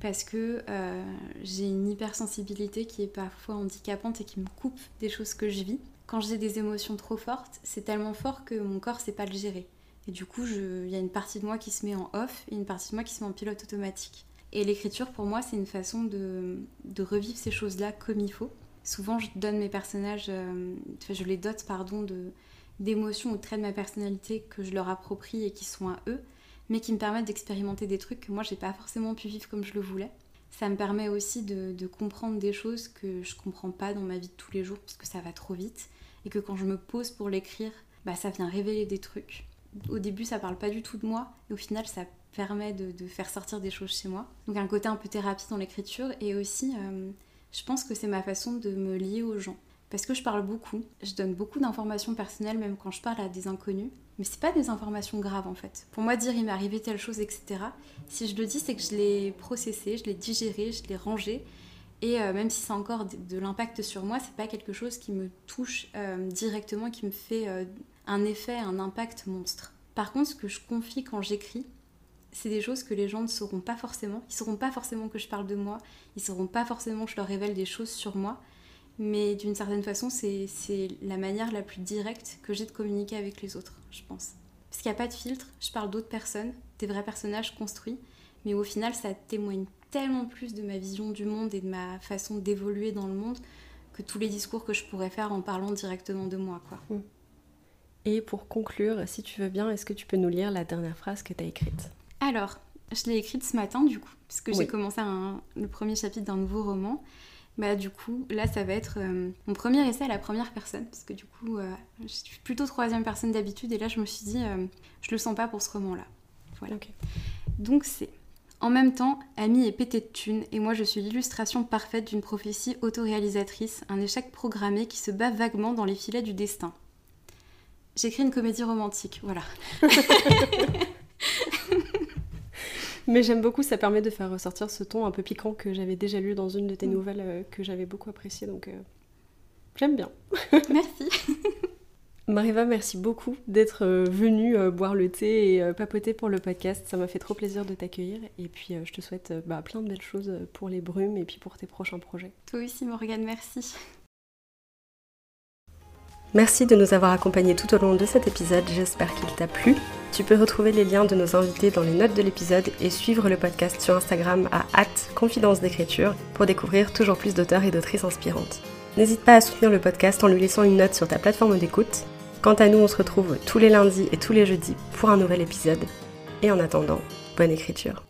parce que euh, j'ai une hypersensibilité qui est parfois handicapante et qui me coupe des choses que je vis. Quand j'ai des émotions trop fortes, c'est tellement fort que mon corps sait pas le gérer. Et du coup, il y a une partie de moi qui se met en off et une partie de moi qui se met en pilote automatique. Et l'écriture, pour moi, c'est une façon de revivre ces choses-là comme il faut souvent je donne mes personnages, euh, je les dote pardon de d'émotions ou de traits de ma personnalité que je leur approprie et qui sont à eux, mais qui me permettent d'expérimenter des trucs que moi j'ai pas forcément pu vivre comme je le voulais. Ça me permet aussi de, comprendre des choses que je comprends pas dans ma vie de tous les jours parce que ça va trop vite et que quand je me pose pour l'écrire, bah ça vient révéler des trucs. Au début ça parle pas du tout de moi et au final ça permet de, faire sortir des choses chez moi. Donc un côté un peu thérapie dans l'écriture et aussi euh, je pense que c'est ma façon de me lier aux gens. Parce que je parle beaucoup, je donne beaucoup d'informations personnelles même quand je parle à des inconnus. Mais c'est pas des informations graves en fait. Pour moi, dire il m'est arrivé telle chose, etc. Si je le dis, c'est que je l'ai processé, je l'ai digéré, je l'ai rangé. Et euh, même si c'est encore de, l'impact sur moi, c'est pas quelque chose qui me touche euh, directement, qui me fait un effet, un impact monstre. Par contre, ce que je confie quand j'écris, c'est des choses que les gens ne sauront pas forcément. Ils sauront pas forcément que je parle de moi, ils sauront pas forcément que je leur révèle des choses sur moi, mais d'une certaine façon, c'est la manière la plus directe que j'ai de communiquer avec les autres, je pense. Parce qu'il n'y a pas de filtre, je parle d'autres personnes, des vrais personnages construits, mais au final, ça témoigne tellement plus de ma vision du monde et de ma façon d'évoluer dans le monde que tous les discours que je pourrais faire en parlant directement de moi, quoi. Mm. Et pour conclure, si tu veux bien, est-ce que tu peux nous lire la dernière phrase que tu as écrite? Alors, je l'ai écrite ce matin du coup, puisque j'ai commencé le premier chapitre d'un nouveau roman. Bah du coup, là ça va être euh, mon premier essai à la première personne, parce que du coup, euh, je suis plutôt troisième personne d'habitude, et là je me suis dit, euh, je le sens pas pour ce roman-là. Voilà. Donc c'est en même temps, Ami est pété de thunes et moi je suis l'illustration parfaite d'une prophétie autoréalisatrice, un échec programmé qui se bat vaguement dans les filets du destin. J'écris une comédie romantique, voilà. Mais j'aime beaucoup, ça permet de faire ressortir ce ton un peu piquant que j'avais déjà lu dans une de tes mm. nouvelles euh, que j'avais beaucoup apprécié. Donc euh, j'aime bien. Merci. Mariva, merci beaucoup d'être euh, venue boire le thé et papoter pour le podcast. Ça m'a fait trop plaisir de t'accueillir. Et puis je te souhaite bah, plein de belles choses pour les brumes et puis pour tes prochains projets. Toi aussi Morgane, merci. Merci de nous avoir accompagnés tout au long de cet épisode, j'espère qu'il t'a plu. Tu peux retrouver les liens de nos invités dans les notes de l'épisode et suivre le podcast sur Instagram à confidence d'écriture pour découvrir toujours plus d'auteurs et d'autrices inspirantes. N'hésite pas à soutenir le podcast en lui laissant une note sur ta plateforme d'écoute. Quant à nous, on se retrouve tous les lundis et tous les jeudis pour un nouvel épisode. Et en attendant, bonne écriture.